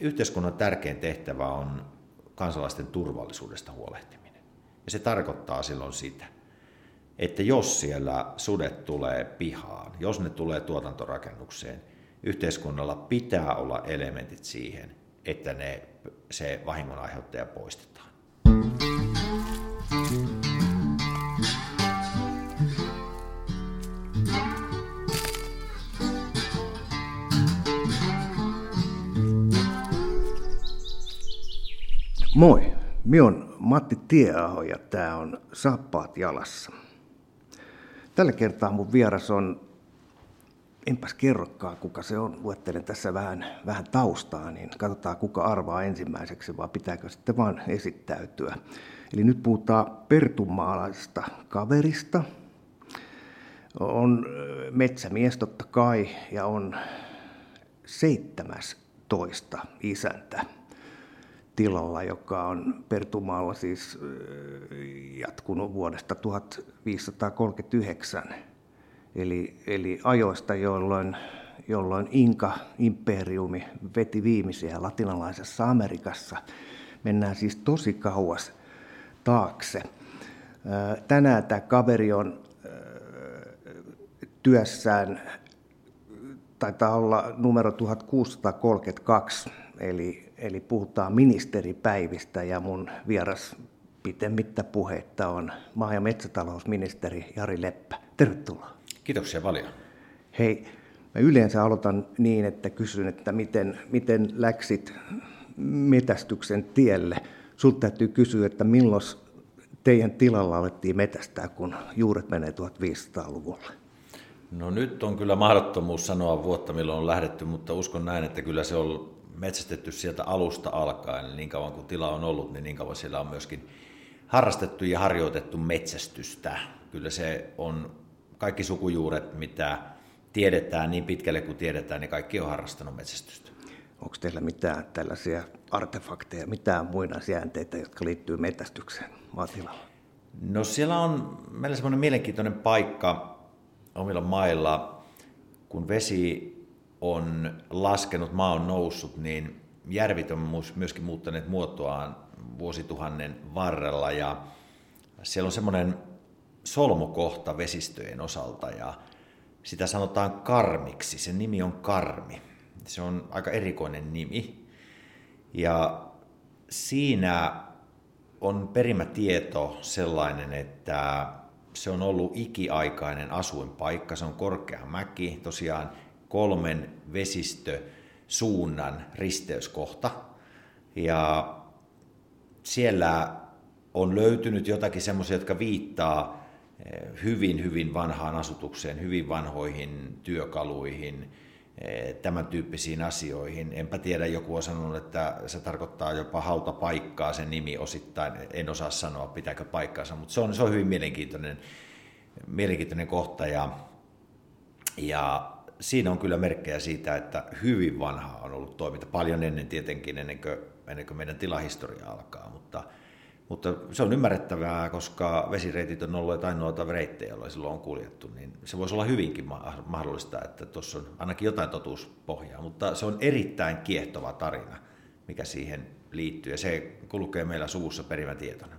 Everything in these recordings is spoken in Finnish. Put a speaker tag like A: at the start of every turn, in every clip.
A: Yhteiskunnan tärkein tehtävä on kansalaisten turvallisuudesta huolehtiminen. Ja se tarkoittaa silloin sitä, että jos siellä sudet tulee pihaan, jos ne tulee tuotantorakennukseen, yhteiskunnalla pitää olla elementit siihen, että ne, se vahingon aiheuttaja poistetaan.
B: Moi, minä on Matti Tieaho ja tämä on Sappaat jalassa. Tällä kertaa mun vieras on, enpäs kerrokaan kuka se on, luettelen tässä vähän, vähän taustaa, niin katsotaan kuka arvaa ensimmäiseksi, vai pitääkö sitten vaan esittäytyä. Eli nyt puhutaan pertumaalaisesta kaverista, on metsämies totta kai ja on 17 isäntä tilalla, joka on Pertumaalla siis jatkunut vuodesta 1539, eli, eli ajoista, jolloin, jolloin Inka-imperiumi veti viimeisiä latinalaisessa Amerikassa. Mennään siis tosi kauas taakse. Tänään tämä kaveri on työssään, taitaa olla numero 1632, eli, eli puhutaan ministeripäivistä ja mun vieras pitemmittä puhetta on maa- ja metsätalousministeri Jari Leppä. Tervetuloa.
A: Kiitoksia paljon.
B: Hei, mä yleensä aloitan niin, että kysyn, että miten, miten läksit metästyksen tielle. Sulta täytyy kysyä, että milloin teidän tilalla alettiin metästää, kun juuret menee 1500-luvulle?
A: No nyt on kyllä mahdottomuus sanoa vuotta, milloin on lähdetty, mutta uskon näin, että kyllä se on metsästetty sieltä alusta alkaen. Niin kauan kuin tila on ollut, niin niin kauan siellä on myöskin harrastettu ja harjoitettu metsästystä. Kyllä se on kaikki sukujuuret, mitä tiedetään niin pitkälle kuin tiedetään, niin kaikki on harrastanut metsästystä.
B: Onko teillä mitään tällaisia artefakteja, mitään muinaisjäänteitä, jotka liittyy metsästykseen maatilalla?
A: No siellä on meillä semmoinen mielenkiintoinen paikka omilla mailla, kun vesi on laskenut, maa on noussut, niin järvit on myöskin muuttaneet muotoaan vuosituhannen varrella ja siellä on semmoinen solmukohta vesistöjen osalta ja sitä sanotaan karmiksi. Sen nimi on karmi. Se on aika erikoinen nimi. Ja siinä on perimätieto sellainen, että se on ollut ikiaikainen asuinpaikka. Se on korkea mäki, tosiaan kolmen vesistösuunnan risteyskohta. Ja siellä on löytynyt jotakin semmoisia, jotka viittaa eh, hyvin, hyvin vanhaan asutukseen, hyvin vanhoihin työkaluihin, eh, tämän tyyppisiin asioihin. Enpä tiedä, joku on sanonut, että se tarkoittaa jopa hautapaikkaa sen nimi osittain. En osaa sanoa, pitääkö paikkaansa, mutta se on, se on hyvin mielenkiintoinen, mielenkiintoinen kohta. Ja, ja siinä on kyllä merkkejä siitä, että hyvin vanha on ollut toiminta, paljon ennen tietenkin, ennen kuin, ennen kuin meidän tilahistoria alkaa, mutta, mutta se on ymmärrettävää, koska vesireitit on olleet ainoita reittejä, joilla silloin on kuljettu, niin se voisi olla hyvinkin mahdollista, että tuossa on ainakin jotain totuuspohjaa, mutta se on erittäin kiehtova tarina, mikä siihen liittyy, ja se kulkee meillä suvussa perimätietona.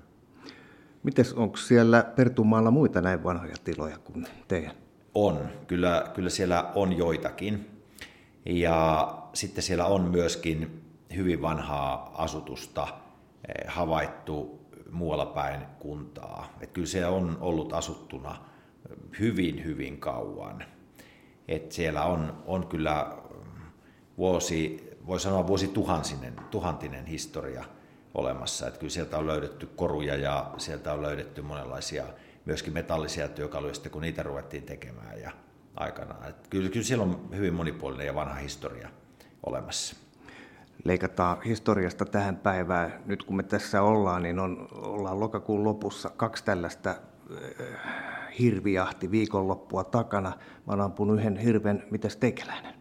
B: Mites, onko siellä Pertumaalla muita näin vanhoja tiloja kuin teidän?
A: On, kyllä, kyllä siellä on joitakin. Ja sitten siellä on myöskin hyvin vanhaa asutusta eh, havaittu muualla päin kuntaa. Et kyllä se on ollut asuttuna hyvin, hyvin kauan. Et siellä on, on kyllä vuosi, voi sanoa vuosi tuhansinen, tuhantinen historia olemassa. Et kyllä sieltä on löydetty koruja ja sieltä on löydetty monenlaisia myöskin metallisia työkaluja sitten, kun niitä ruvettiin tekemään ja aikanaan. Et kyllä, kyllä siellä on hyvin monipuolinen ja vanha historia olemassa.
B: Leikataan historiasta tähän päivään. Nyt kun me tässä ollaan, niin on, ollaan lokakuun lopussa kaksi tällaista äh, hirvijahti viikonloppua takana. Mä oon ampunut yhden hirven. Mitäs teikäläinen?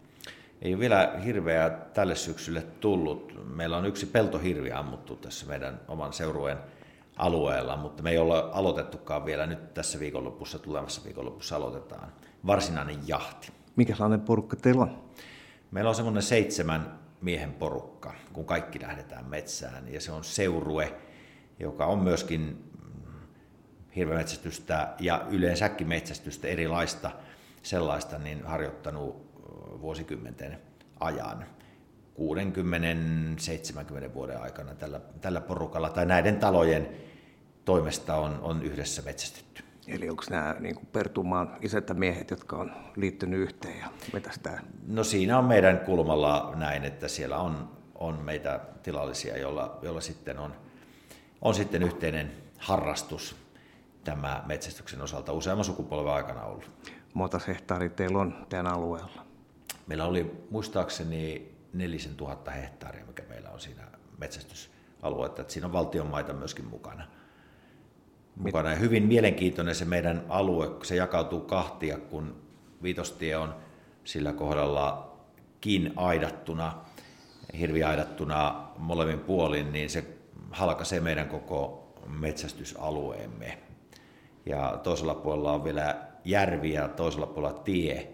A: Ei ole vielä hirveä tälle syksylle tullut. Meillä on yksi peltohirvi ammuttu tässä meidän oman seurueen alueella, mutta me ei olla aloitettukaan vielä nyt tässä viikonlopussa, tulevassa viikonlopussa aloitetaan varsinainen jahti.
B: Mikä sellainen porukka teillä on?
A: Meillä on semmoinen seitsemän miehen porukka, kun kaikki lähdetään metsään. Ja se on seurue, joka on myöskin hirvemetsästystä ja yleensäkin metsästystä erilaista sellaista niin harjoittanut vuosikymmenten ajan. 60-70 vuoden aikana tällä, tällä porukalla tai näiden talojen toimesta on, on yhdessä metsästetty.
B: Eli onko nämä niin kuin Pertumaan miehet, jotka on liittynyt yhteen ja metästää?
A: No siinä on meidän kulmalla näin, että siellä on, on meitä tilallisia, joilla, joilla sitten on, on sitten yhteinen harrastus tämä metsästyksen osalta useamman sukupolven aikana ollut.
B: Monta hehtaaria teillä on tämän alueella?
A: Meillä oli muistaakseni 4000 hehtaaria, mikä meillä on siinä metsästysaluetta. Että siinä on valtion maita myöskin mukana. Mukana. Ja hyvin mielenkiintoinen se meidän alue, se jakautuu kahtia, kun Viitostie on sillä kohdalla kin aidattuna, hirviaidattuna molemmin puolin, niin se halkaisee meidän koko metsästysalueemme. Ja toisella puolella on vielä järvi ja toisella puolella tie,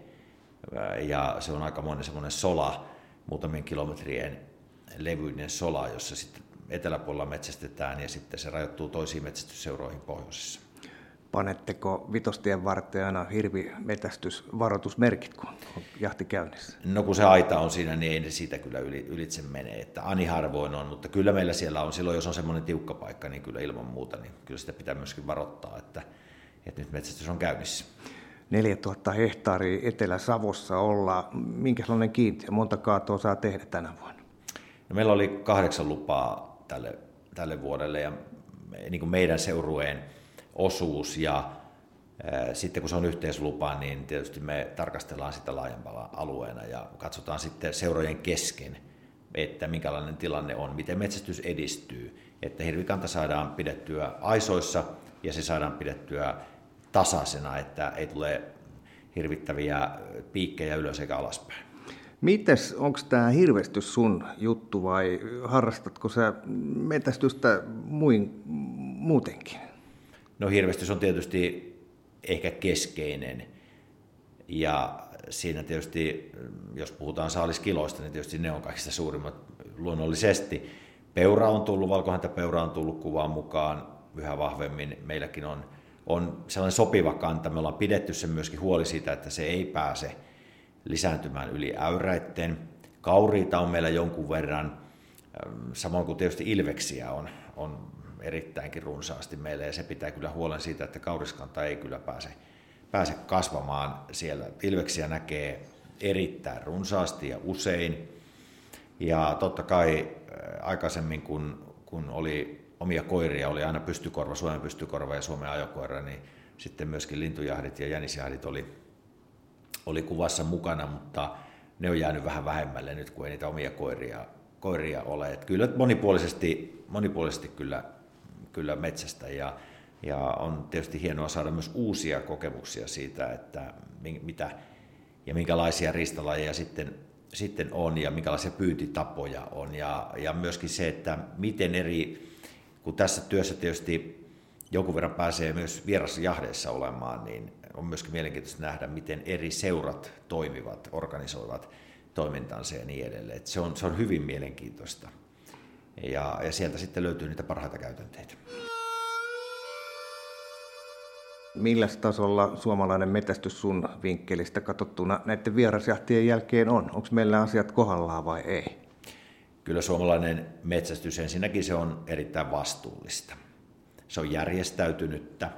A: ja se on aika monen semmoinen sola, muutamien kilometrien levyinen sola, jossa sitten eteläpuolella metsästetään ja sitten se rajoittuu toisiin metsästysseuroihin pohjoisessa.
B: Panetteko vitostien varteen aina hirvimetästysvaroitusmerkit, kun on jahti käynnissä?
A: No kun se aita on siinä, niin ei ne siitä kyllä ylitse mene. Että ani harvoin on, mutta kyllä meillä siellä on, silloin jos on semmoinen tiukka paikka, niin kyllä ilman muuta, niin kyllä sitä pitää myöskin varoittaa, että, että nyt metsästys on käynnissä.
B: 4000 hehtaaria Etelä-Savossa olla. Minkälainen kiintiö? Monta kaatoa saa tehdä tänä vuonna?
A: No meillä oli kahdeksan lupaa tälle, tälle vuodelle ja niin kuin meidän seurueen osuus ja sitten kun se on yhteislupa, niin tietysti me tarkastellaan sitä laajempana alueena ja katsotaan sitten seurojen kesken, että minkälainen tilanne on, miten metsästys edistyy, että hirvikanta saadaan pidettyä aisoissa ja se saadaan pidettyä tasaisena, että ei tule hirvittäviä piikkejä ylös eikä alaspäin.
B: Mites, onko tämä hirvestys sun juttu vai harrastatko sä metästystä muin, muutenkin?
A: No hirvestys on tietysti ehkä keskeinen ja siinä tietysti, jos puhutaan saaliskiloista, niin tietysti ne on kaikista suurimmat luonnollisesti. Peura on tullut, valkohäntä peura on tullut kuvaan mukaan yhä vahvemmin. Meilläkin on on sellainen sopiva kanta. Me ollaan pidetty sen myöskin huoli siitä, että se ei pääse lisääntymään yli äyräitten. Kauriita on meillä jonkun verran, samoin kuin tietysti ilveksiä on, on erittäinkin runsaasti meillä ja se pitää kyllä huolen siitä, että kauriskanta ei kyllä pääse, pääse kasvamaan siellä. Ilveksiä näkee erittäin runsaasti ja usein. Ja totta kai aikaisemmin, kun, kun oli omia koiria, oli aina pystykorva, Suomen pystykorva ja Suomen ajokoira, niin sitten myöskin lintujahdit ja jänisjahdit oli, oli kuvassa mukana, mutta ne on jäänyt vähän vähemmälle nyt, kun ei niitä omia koiria, koiria ole. Et kyllä monipuolisesti, monipuolisesti kyllä, kyllä metsästä ja, ja on tietysti hienoa saada myös uusia kokemuksia siitä, että mitä ja minkälaisia riistalajeja sitten, sitten on ja minkälaisia pyyntitapoja on ja, ja myöskin se, että miten eri kun tässä työssä tietysti jonkun verran pääsee myös vierasjahdeissa olemaan, niin on myöskin mielenkiintoista nähdä, miten eri seurat toimivat, organisoivat toimintansa ja niin edelleen. Et se, on, se on hyvin mielenkiintoista. Ja, ja sieltä sitten löytyy niitä parhaita käytänteitä.
B: Millä tasolla suomalainen metästys sun vinkkelistä katsottuna näiden vierasjahtien jälkeen on? Onko meillä asiat kohdallaan vai ei?
A: kyllä suomalainen metsästys ensinnäkin se on erittäin vastuullista. Se on järjestäytynyttä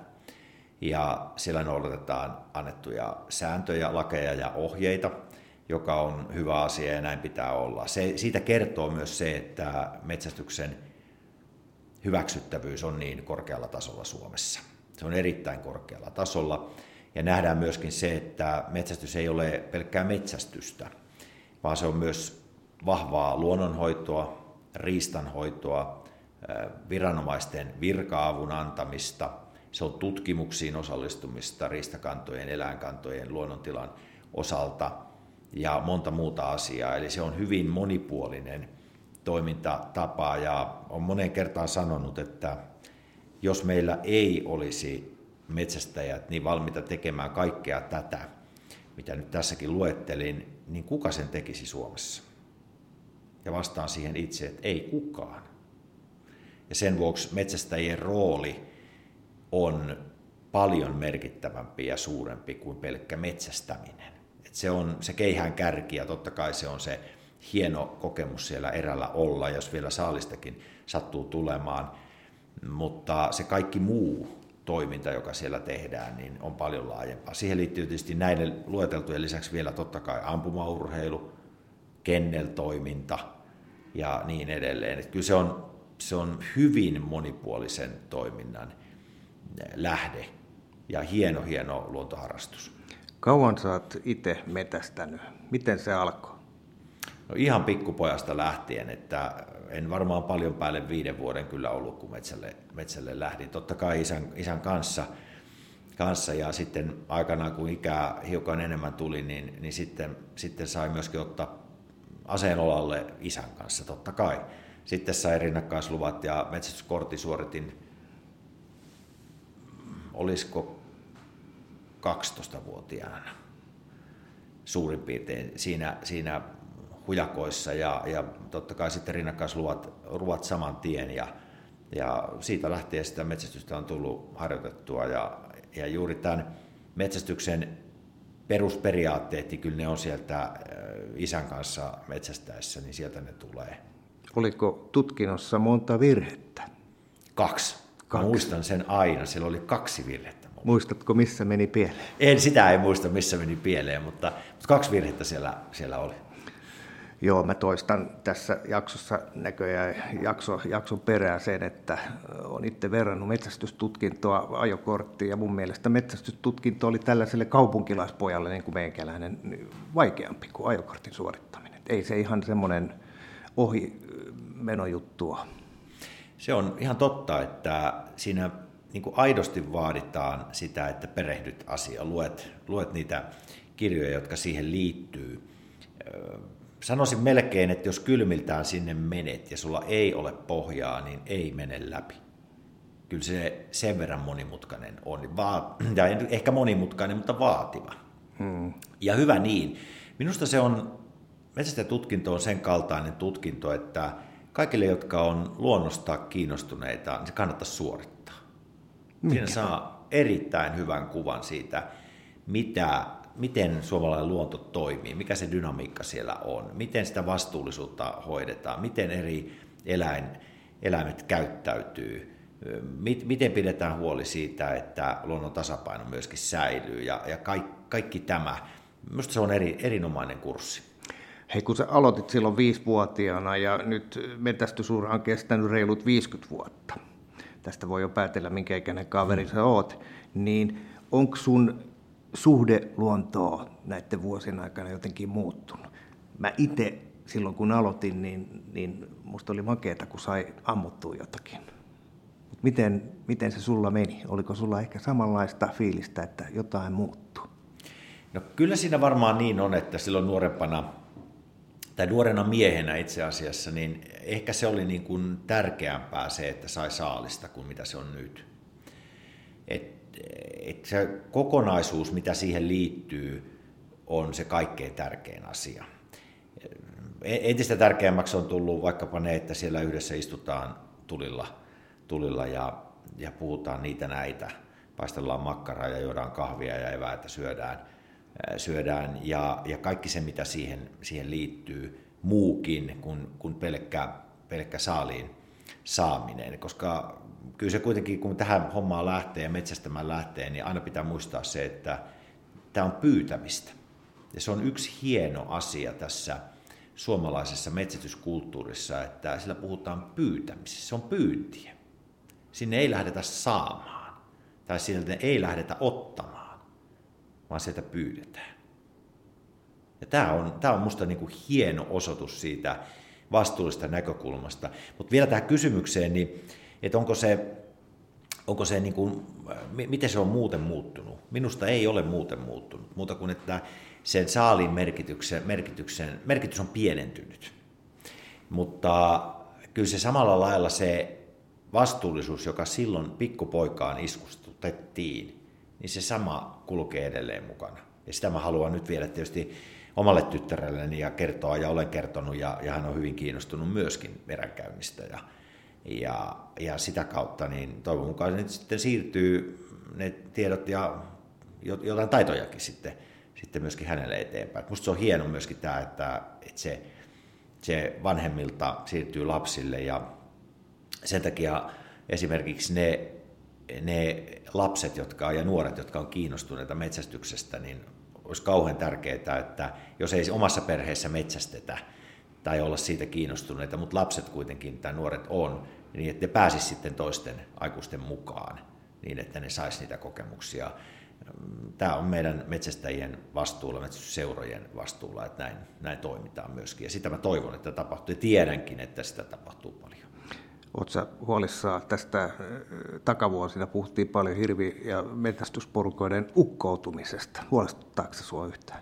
A: ja siellä noudatetaan annettuja sääntöjä, lakeja ja ohjeita, joka on hyvä asia ja näin pitää olla. Se, siitä kertoo myös se, että metsästyksen hyväksyttävyys on niin korkealla tasolla Suomessa. Se on erittäin korkealla tasolla ja nähdään myöskin se, että metsästys ei ole pelkkää metsästystä, vaan se on myös vahvaa luonnonhoitoa, riistanhoitoa, viranomaisten virka-avun antamista, se on tutkimuksiin osallistumista riistakantojen, eläinkantojen, luonnontilan osalta ja monta muuta asiaa. Eli se on hyvin monipuolinen toimintatapa ja on moneen kertaan sanonut, että jos meillä ei olisi metsästäjät niin valmiita tekemään kaikkea tätä, mitä nyt tässäkin luettelin, niin kuka sen tekisi Suomessa? ja vastaan siihen itse, että ei kukaan. Ja sen vuoksi metsästäjien rooli on paljon merkittävämpi ja suurempi kuin pelkkä metsästäminen. Et se on se keihään kärki ja totta kai se on se hieno kokemus siellä erällä olla, jos vielä saalistakin sattuu tulemaan. Mutta se kaikki muu toiminta, joka siellä tehdään, niin on paljon laajempaa. Siihen liittyy tietysti näiden lueteltujen lisäksi vielä totta kai ampumaurheilu, kenneltoiminta ja niin edelleen. Että kyllä se on, se on hyvin monipuolisen toiminnan lähde ja hieno, hieno luontoharrastus.
B: Kauan sä oot itse metästänyt? Miten se alkoi?
A: No ihan pikkupojasta lähtien, että en varmaan paljon päälle viiden vuoden kyllä ollut, kun metsälle, metsälle lähdin. Totta kai isän, isän kanssa, kanssa ja sitten aikanaan, kun ikää hiukan enemmän tuli, niin, niin sitten, sitten sai myöskin ottaa aseen olalle isän kanssa, totta kai. Sitten sai rinnakkaisluvat ja metsästyskortti suoritin, olisiko 12-vuotiaana suurin piirtein siinä, siinä hujakoissa ja, ja totta kai sitten rinnakkaisluvat ruvat saman tien ja, ja siitä lähtien sitä metsästystä on tullut harjoitettua ja, ja juuri tämän metsästyksen perusperiaatteet, niin kyllä ne on sieltä äh, isän kanssa metsästäessä, niin sieltä ne tulee.
B: Oliko tutkinnossa monta virhettä?
A: Kaksi. Kaksi. Muistan sen aina, siellä oli kaksi virhettä.
B: Muistatko, missä meni pieleen?
A: En, sitä ei muista, missä meni pieleen, mutta, mutta kaksi virhettä siellä, siellä oli.
B: Joo, mä toistan tässä jaksossa näköjään jakso, jakson perään sen, että on itse verrannut metsästystutkintoa ajokorttiin, ja mun mielestä metsästystutkinto oli tällaiselle kaupunkilaispojalle, niin kuin meikäläinen, vaikeampi kuin ajokortin suorittaminen. Ei se ihan semmoinen ohi menojuttua.
A: Se on ihan totta, että siinä niin kuin aidosti vaaditaan sitä, että perehdyt asiaan, luet, luet niitä kirjoja, jotka siihen liittyy sanoisin melkein, että jos kylmiltään sinne menet ja sulla ei ole pohjaa, niin ei mene läpi. Kyllä se sen verran monimutkainen on. Ja ehkä monimutkainen, mutta vaativa. Hmm. Ja hyvä niin. Minusta se on, metsästäjätutkinto on sen kaltainen tutkinto, että kaikille, jotka on luonnosta kiinnostuneita, niin se kannattaa suorittaa. Mikä? Siinä saa erittäin hyvän kuvan siitä, mitä miten suomalainen luonto toimii, mikä se dynamiikka siellä on, miten sitä vastuullisuutta hoidetaan, miten eri eläin, eläimet käyttäytyy, miten pidetään huoli siitä, että luonnon tasapaino myöskin säilyy ja, ja kaikki, kaikki tämä. Minusta se on eri, erinomainen kurssi.
B: Hei, kun sä aloitit silloin viisivuotiaana ja nyt metästysura on kestänyt reilut 50 vuotta, tästä voi jo päätellä, minkä ikäinen kaveri sä oot, niin onko sun suhde luontoa näiden vuosien aikana jotenkin muuttunut. Mä itse silloin kun aloitin, niin, niin musta oli makeeta, kun sai ammuttua jotakin. Mut miten, miten se sulla meni? Oliko sulla ehkä samanlaista fiilistä, että jotain muuttuu?
A: No kyllä siinä varmaan niin on, että silloin nuorempana tai nuorena miehenä itse asiassa, niin ehkä se oli niin kuin tärkeämpää se, että sai saalista kuin mitä se on nyt. Et että se kokonaisuus, mitä siihen liittyy, on se kaikkein tärkein asia. Entistä tärkeämmäksi on tullut vaikkapa ne, että siellä yhdessä istutaan tulilla, tulilla ja, ja puhutaan niitä näitä. Paistellaan makkaraa ja juodaan kahvia ja eväitä syödään, syödään ja, ja kaikki se, mitä siihen, siihen liittyy, muukin kuin, kuin pelkkä, pelkkä saaliin saaminen, koska kyllä se kuitenkin, kun tähän hommaan lähtee ja metsästämään lähtee, niin aina pitää muistaa se, että tämä on pyytämistä. Ja se on yksi hieno asia tässä suomalaisessa metsätyskulttuurissa, että sillä puhutaan pyytämisestä. Se on pyyntiä. Sinne ei lähdetä saamaan, tai sieltä ei lähdetä ottamaan, vaan sieltä pyydetään. Ja tämä on, tämä on musta niin kuin hieno osoitus siitä vastuullisesta näkökulmasta. Mutta vielä tähän kysymykseen, niin että onko se, onko se niin kuin, miten se on muuten muuttunut. Minusta ei ole muuten muuttunut, muuta kuin että sen saalin merkityksen, merkityksen, merkitys on pienentynyt. Mutta kyllä se samalla lailla se vastuullisuus, joka silloin pikkupoikaan iskustutettiin, niin se sama kulkee edelleen mukana. Ja sitä mä haluan nyt vielä tietysti omalle tyttärelleni ja kertoa, ja olen kertonut, ja, ja hän on hyvin kiinnostunut myöskin merenkäynnistä. Ja, ja, ja sitä kautta niin toivon mukaan nyt sitten siirtyy ne tiedot ja jotain taitojakin sitten, sitten myöskin hänelle eteenpäin. Minusta se on hieno myöskin tämä, että, että se, se vanhemmilta siirtyy lapsille ja sen takia esimerkiksi ne, ne lapset jotka, ja nuoret, jotka on kiinnostuneita metsästyksestä, niin olisi kauhean tärkeää, että jos ei omassa perheessä metsästetä tai olla siitä kiinnostuneita, mutta lapset kuitenkin tai nuoret on, niin että ne pääsisi sitten toisten aikuisten mukaan niin, että ne saisi niitä kokemuksia. Tämä on meidän metsästäjien vastuulla, metsästysseurojen vastuulla, että näin, näin toimitaan myöskin. Ja sitä mä toivon, että tapahtuu ja tiedänkin, että sitä tapahtuu paljon.
B: Oletko huolissaan tästä äh, takavuosina puhuttiin paljon hirvi- ja metsästysporukoiden ukkoutumisesta. Huolestuttaako se sinua yhtään?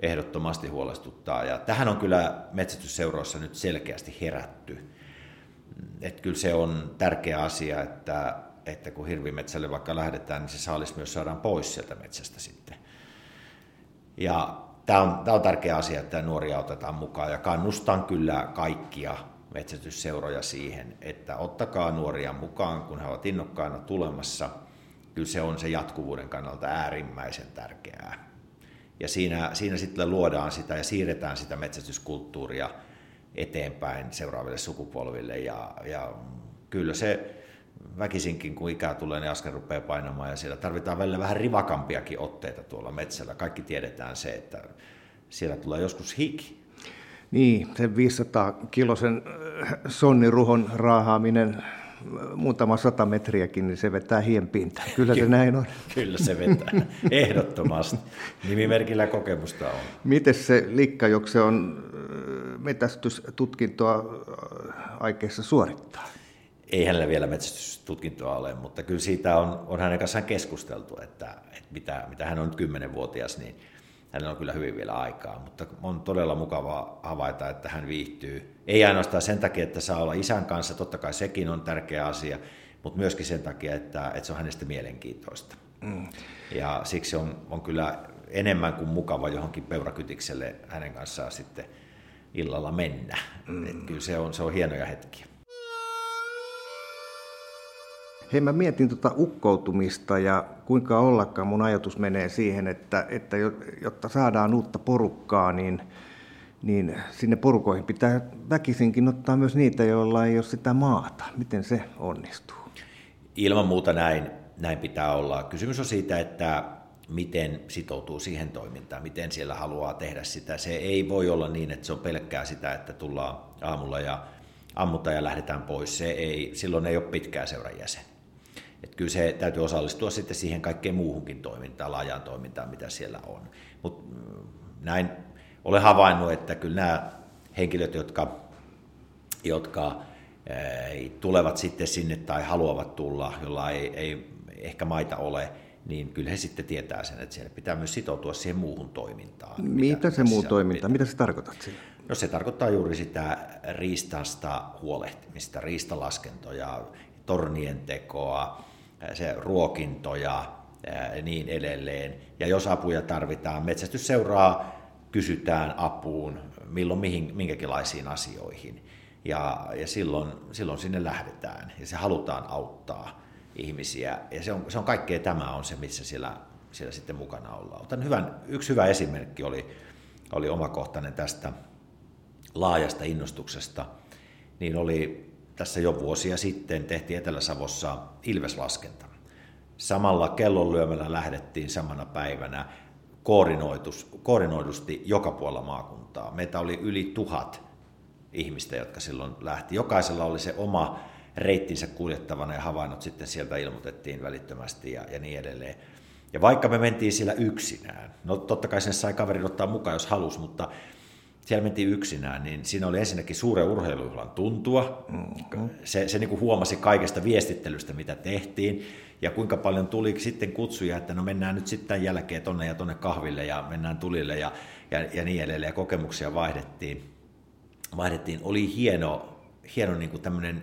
A: Ehdottomasti huolestuttaa. Ja tähän on kyllä metsästysseuroissa nyt selkeästi herätty. Että kyllä se on tärkeä asia, että, että kun hirvimetsälle vaikka lähdetään, niin se saalis myös saadaan pois sieltä metsästä sitten. Ja tämä on, tämä on tärkeä asia, että nuoria otetaan mukaan ja kannustan kyllä kaikkia metsästysseuroja siihen, että ottakaa nuoria mukaan, kun he ovat innokkaina tulemassa. Kyllä se on se jatkuvuuden kannalta äärimmäisen tärkeää. Ja siinä, siinä sitten luodaan sitä ja siirretään sitä metsästyskulttuuria eteenpäin seuraaville sukupolville. Ja, ja kyllä se väkisinkin, kun ikää tulee, niin askel rupeaa painamaan ja siellä tarvitaan välillä vähän rivakampiakin otteita tuolla metsällä. Kaikki tiedetään se, että siellä tulee joskus hik,
B: niin, sen 500 kilosen äh, sonniruhon raahaaminen äh, muutama sata metriäkin, niin se vetää hien pinta. Kyllä se näin on.
A: Kyllä se vetää, ehdottomasti. Nimimerkillä kokemusta on.
B: Miten se Likkajokse on äh, metästystutkintoa aikeissa suorittaa?
A: Ei hänellä vielä metsästystutkintoa ole, mutta kyllä siitä on, on hänen kanssaan keskusteltu, että, että mitä, mitä hän on nyt kymmenenvuotias, niin hänellä on kyllä hyvin vielä aikaa, mutta on todella mukavaa havaita, että hän viihtyy. Ei ainoastaan sen takia, että saa olla isän kanssa, totta kai sekin on tärkeä asia, mutta myöskin sen takia, että, että se on hänestä mielenkiintoista. Mm. Ja siksi on, on kyllä enemmän kuin mukava johonkin peurakytikselle hänen kanssaan sitten illalla mennä. Mm. Et kyllä se on, se on hienoja hetkiä.
B: Hei, mä mietin tuota ukkoutumista ja kuinka ollakaan mun ajatus menee siihen, että, että jotta saadaan uutta porukkaa, niin, niin sinne porukoihin pitää väkisinkin ottaa myös niitä, joilla ei ole sitä maata. Miten se onnistuu?
A: Ilman muuta näin, näin pitää olla. Kysymys on siitä, että miten sitoutuu siihen toimintaan, miten siellä haluaa tehdä sitä. Se ei voi olla niin, että se on pelkkää sitä, että tullaan aamulla ja ammutaan ja lähdetään pois. Se ei, silloin ei ole pitkää seuran jäsen. Että kyllä se täytyy osallistua sitten siihen kaikkeen muuhunkin toimintaan, laajaan toimintaan, mitä siellä on. Mutta mm, näin olen havainnut, että kyllä nämä henkilöt, jotka, jotka tulevat sitten sinne tai haluavat tulla, jolla ei, ei ehkä maita ole, niin kyllä he sitten tietää sen, että siellä pitää myös sitoutua siihen muuhun toimintaan.
B: Mitä, mitä se muu toiminta, mitä se tarkoittaa sillä?
A: No se tarkoittaa juuri sitä riistasta huolehtimista, riistalaskentoja, tornien tekoa, se ruokinto ja niin edelleen. Ja jos apuja tarvitaan, metsästysseuraa kysytään apuun milloin mihin, minkäkinlaisiin asioihin. Ja, ja silloin, silloin sinne lähdetään ja se halutaan auttaa ihmisiä. Ja se on, se on kaikkea tämä on se, missä siellä, siellä sitten mukana ollaan. Otan hyvän, yksi hyvä esimerkki oli, oli omakohtainen tästä laajasta innostuksesta. Niin oli tässä jo vuosia sitten tehtiin Etelä-Savossa Ilveslaskenta. Samalla kellonlyömällä lähdettiin samana päivänä koordinoidusti joka puolella maakuntaa. Meitä oli yli tuhat ihmistä, jotka silloin lähti. Jokaisella oli se oma reittinsä kuljettavana ja havainnot sitten sieltä ilmoitettiin välittömästi ja, ja niin edelleen. Ja vaikka me mentiin siellä yksinään, no totta kai sen sai kaverin ottaa mukaan, jos halus, mutta siellä mentiin yksinään, niin siinä oli ensinnäkin suuren urheilujuhlan tuntua. Mm-hmm. Se, se niin kuin huomasi kaikesta viestittelystä, mitä tehtiin, ja kuinka paljon tuli sitten kutsuja, että no mennään nyt sitten tämän jälkeen tonne ja tonne kahville ja mennään tulille ja, ja, ja niin edelleen, ja kokemuksia vaihdettiin. vaihdettiin. Oli hieno, hieno niin kuin tämmöinen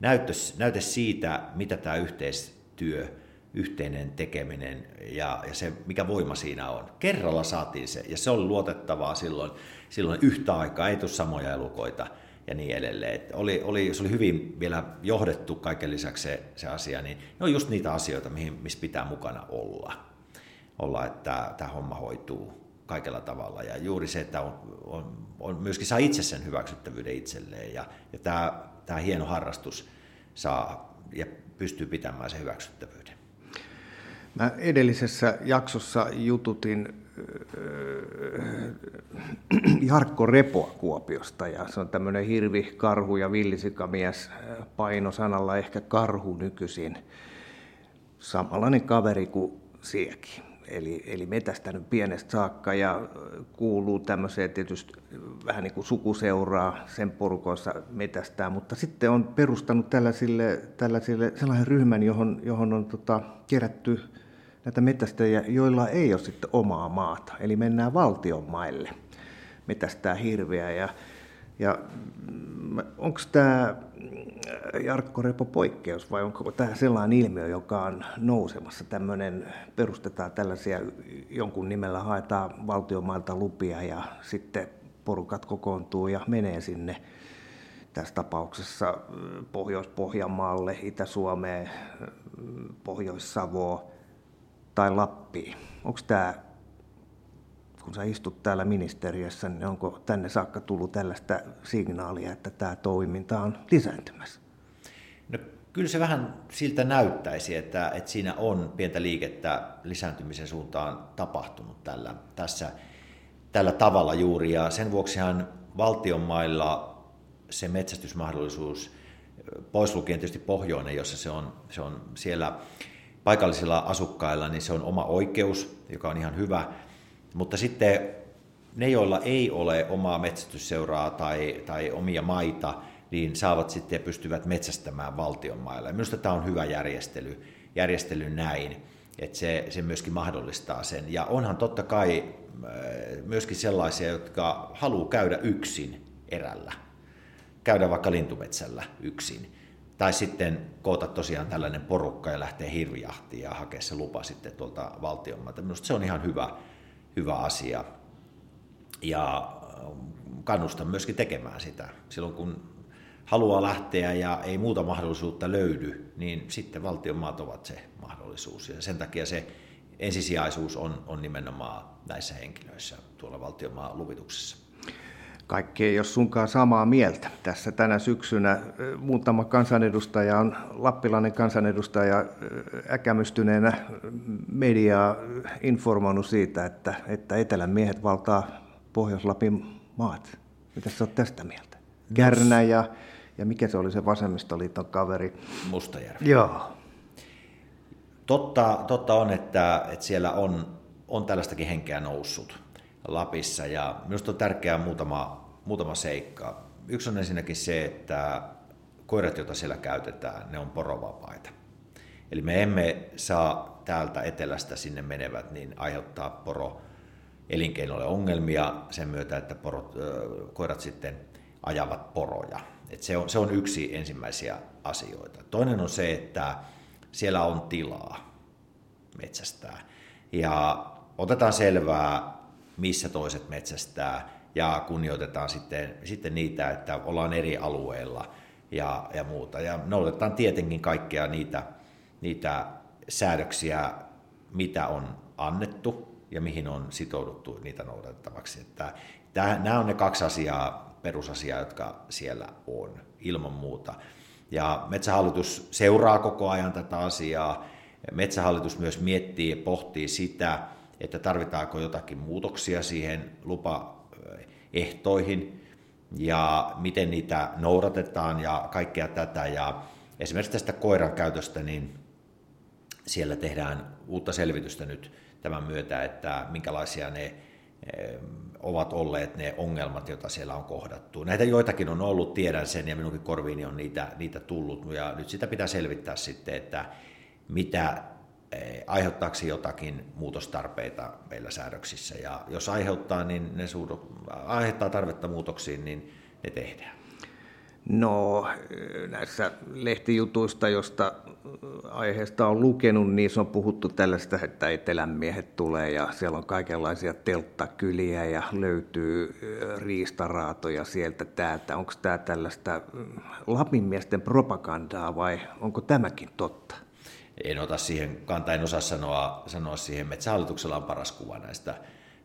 A: näytös, näyte siitä, mitä tämä yhteistyö yhteinen tekeminen ja, ja se, mikä voima siinä on. Kerralla saatiin se, ja se oli luotettavaa silloin, silloin yhtä aikaa, ei tule samoja elukoita ja niin edelleen. Et oli, oli, se oli hyvin vielä johdettu kaiken lisäksi se, se asia, niin ne on just niitä asioita, mihin, missä pitää mukana olla, olla että tämä homma hoituu kaikella tavalla. Ja juuri se, että on, on, on myöskin saa itse sen hyväksyttävyyden itselleen ja, ja tämä, tämä hieno harrastus saa ja pystyy pitämään sen hyväksyttävyyden.
B: Mä edellisessä jaksossa jututin Jarkko Repoa Kuopiosta ja se on tämmöinen hirvi, karhu ja villisikamies painosanalla ehkä karhu nykyisin. Samanlainen kaveri kuin siekin. Eli, eli metästänyt pienestä saakka ja kuuluu tämmöiseen tietysti vähän niin kuin sukuseuraa sen porukoissa metästää, mutta sitten on perustanut tällaisille, tällaisille sellainen ryhmän, johon, johon on tota, kerätty näitä metästäjiä, joilla ei ole sitten omaa maata. Eli mennään valtion maille metästää hirveä. Ja, ja mm, onko tämä Jarkko Repo poikkeus vai onko tämä sellainen ilmiö, joka on nousemassa? Tämmöinen, perustetaan tällaisia, jonkun nimellä haetaan valtiomailta lupia ja sitten porukat kokoontuu ja menee sinne tässä tapauksessa Pohjois-Pohjanmaalle, Itä-Suomeen, Pohjois-Savoon tai Lappiin. Onko tämä, kun sä istut täällä ministeriössä, niin onko tänne saakka tullut tällaista signaalia, että tämä toiminta on lisääntymässä?
A: No, kyllä se vähän siltä näyttäisi, että, että siinä on pientä liikettä lisääntymisen suuntaan tapahtunut tällä, tässä, tällä tavalla juuri. Ja sen vuoksihan valtion mailla se metsästysmahdollisuus, pois lukien tietysti pohjoinen, jossa se on, se on siellä paikallisilla asukkailla, niin se on oma oikeus, joka on ihan hyvä. Mutta sitten ne, joilla ei ole omaa metsästysseuraa tai, tai omia maita, niin saavat sitten ja pystyvät metsästämään valtion mailla. Minusta tämä on hyvä järjestely, järjestely näin, että se, se myöskin mahdollistaa sen. Ja onhan totta kai äh, myöskin sellaisia, jotka haluaa käydä yksin erällä, käydä vaikka lintumetsällä yksin. Tai sitten koota tosiaan tällainen porukka ja lähteä hirvijahtiin ja hakea se lupa sitten tuolta valtionmaalta. Minusta se on ihan hyvä, hyvä asia. Ja kannustan myöskin tekemään sitä. Silloin kun haluaa lähteä ja ei muuta mahdollisuutta löydy, niin sitten valtionmaat ovat se mahdollisuus. Ja sen takia se ensisijaisuus on, on nimenomaan näissä henkilöissä tuolla valtionmaan luvituksessa
B: kaikki ei ole sunkaan samaa mieltä. Tässä tänä syksynä muutama kansanedustaja on, lappilainen kansanedustaja äkämystyneenä mediaa informoinut siitä, että, että etelän miehet valtaa Pohjois-Lapin maat. Mitä sä oot tästä mieltä? Kärnä ja, ja mikä se oli se vasemmistoliiton kaveri?
A: Mustajärvi.
B: Joo.
A: Totta, totta on, että, että siellä on, on tällaistakin henkeä noussut Lapissa ja minusta on tärkeää muutama, muutama seikka. Yksi on ensinnäkin se, että koirat, joita siellä käytetään, ne on porovapaita. Eli me emme saa täältä etelästä sinne menevät niin aiheuttaa poro elinkeinolle ongelmia sen myötä, että porot, koirat sitten ajavat poroja. Et se, on, se on yksi ensimmäisiä asioita. Toinen on se, että siellä on tilaa metsästää. Ja otetaan selvää missä toiset metsästää ja kunnioitetaan sitten, sitten niitä, että ollaan eri alueilla ja, ja muuta. Ja noudatetaan tietenkin kaikkea niitä, niitä säädöksiä, mitä on annettu ja mihin on sitouduttu niitä noudatettavaksi. Että tämä, nämä on ne kaksi asiaa, perusasiaa, jotka siellä on ilman muuta. Ja Metsähallitus seuraa koko ajan tätä asiaa. Metsähallitus myös miettii ja pohtii sitä, että tarvitaanko jotakin muutoksia siihen lupaehtoihin ja miten niitä noudatetaan ja kaikkea tätä. Ja esimerkiksi tästä koiran käytöstä, niin siellä tehdään uutta selvitystä nyt tämän myötä, että minkälaisia ne ovat olleet ne ongelmat, joita siellä on kohdattu. Näitä joitakin on ollut, tiedän sen, ja minunkin korviini on niitä, niitä tullut, ja nyt sitä pitää selvittää sitten, että mitä aiheuttaako se jotakin muutostarpeita meillä säädöksissä. Ja jos aiheuttaa, niin ne suudu, aiheuttaa tarvetta muutoksiin, niin ne tehdään.
B: No näissä lehtijutuista, josta aiheesta on lukenut, niin se on puhuttu tällaista, että etelänmiehet tulee ja siellä on kaikenlaisia telttakyliä ja löytyy riistaraatoja sieltä täältä. Onko tämä tällaista mm, lapinmiesten propagandaa vai onko tämäkin totta?
A: En ota siihen kantaa, en osaa sanoa, sanoa siihen. Metsähallituksella on paras kuva näistä,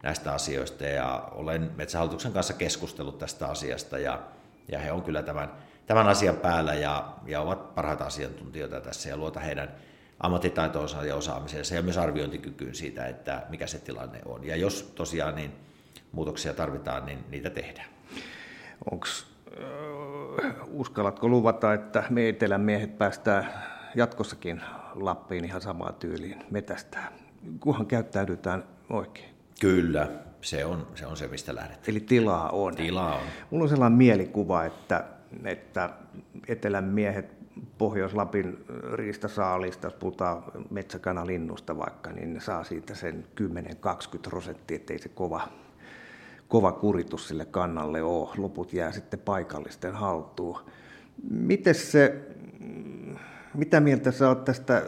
A: näistä asioista ja olen Metsähallituksen kanssa keskustellut tästä asiasta ja, ja he on kyllä tämän tämän asian päällä ja, ja ovat parhaita asiantuntijoita tässä ja luota heidän ammattitaitoonsa ja osaamiseensa ja myös arviointikykyyn siitä, että mikä se tilanne on. Ja jos tosiaan niin muutoksia tarvitaan, niin niitä tehdään.
B: Onks, äh, uskallatko luvata, että me etelän miehet päästään jatkossakin Lappiin ihan samaan tyyliin metästää, kunhan käyttäydytään oikein?
A: Kyllä, se on se, on se mistä lähdetään.
B: Eli tilaa on.
A: Tilaa on.
B: Mulla on sellainen mielikuva, että että etelän miehet Pohjois-Lapin riistasaalista, jos puhutaan metsäkanalinnusta vaikka, niin ne saa siitä sen 10-20 prosenttia, ettei se kova, kova kuritus sille kannalle ole. Loput jää sitten paikallisten haltuun. Miten se, mitä mieltä sä oot tästä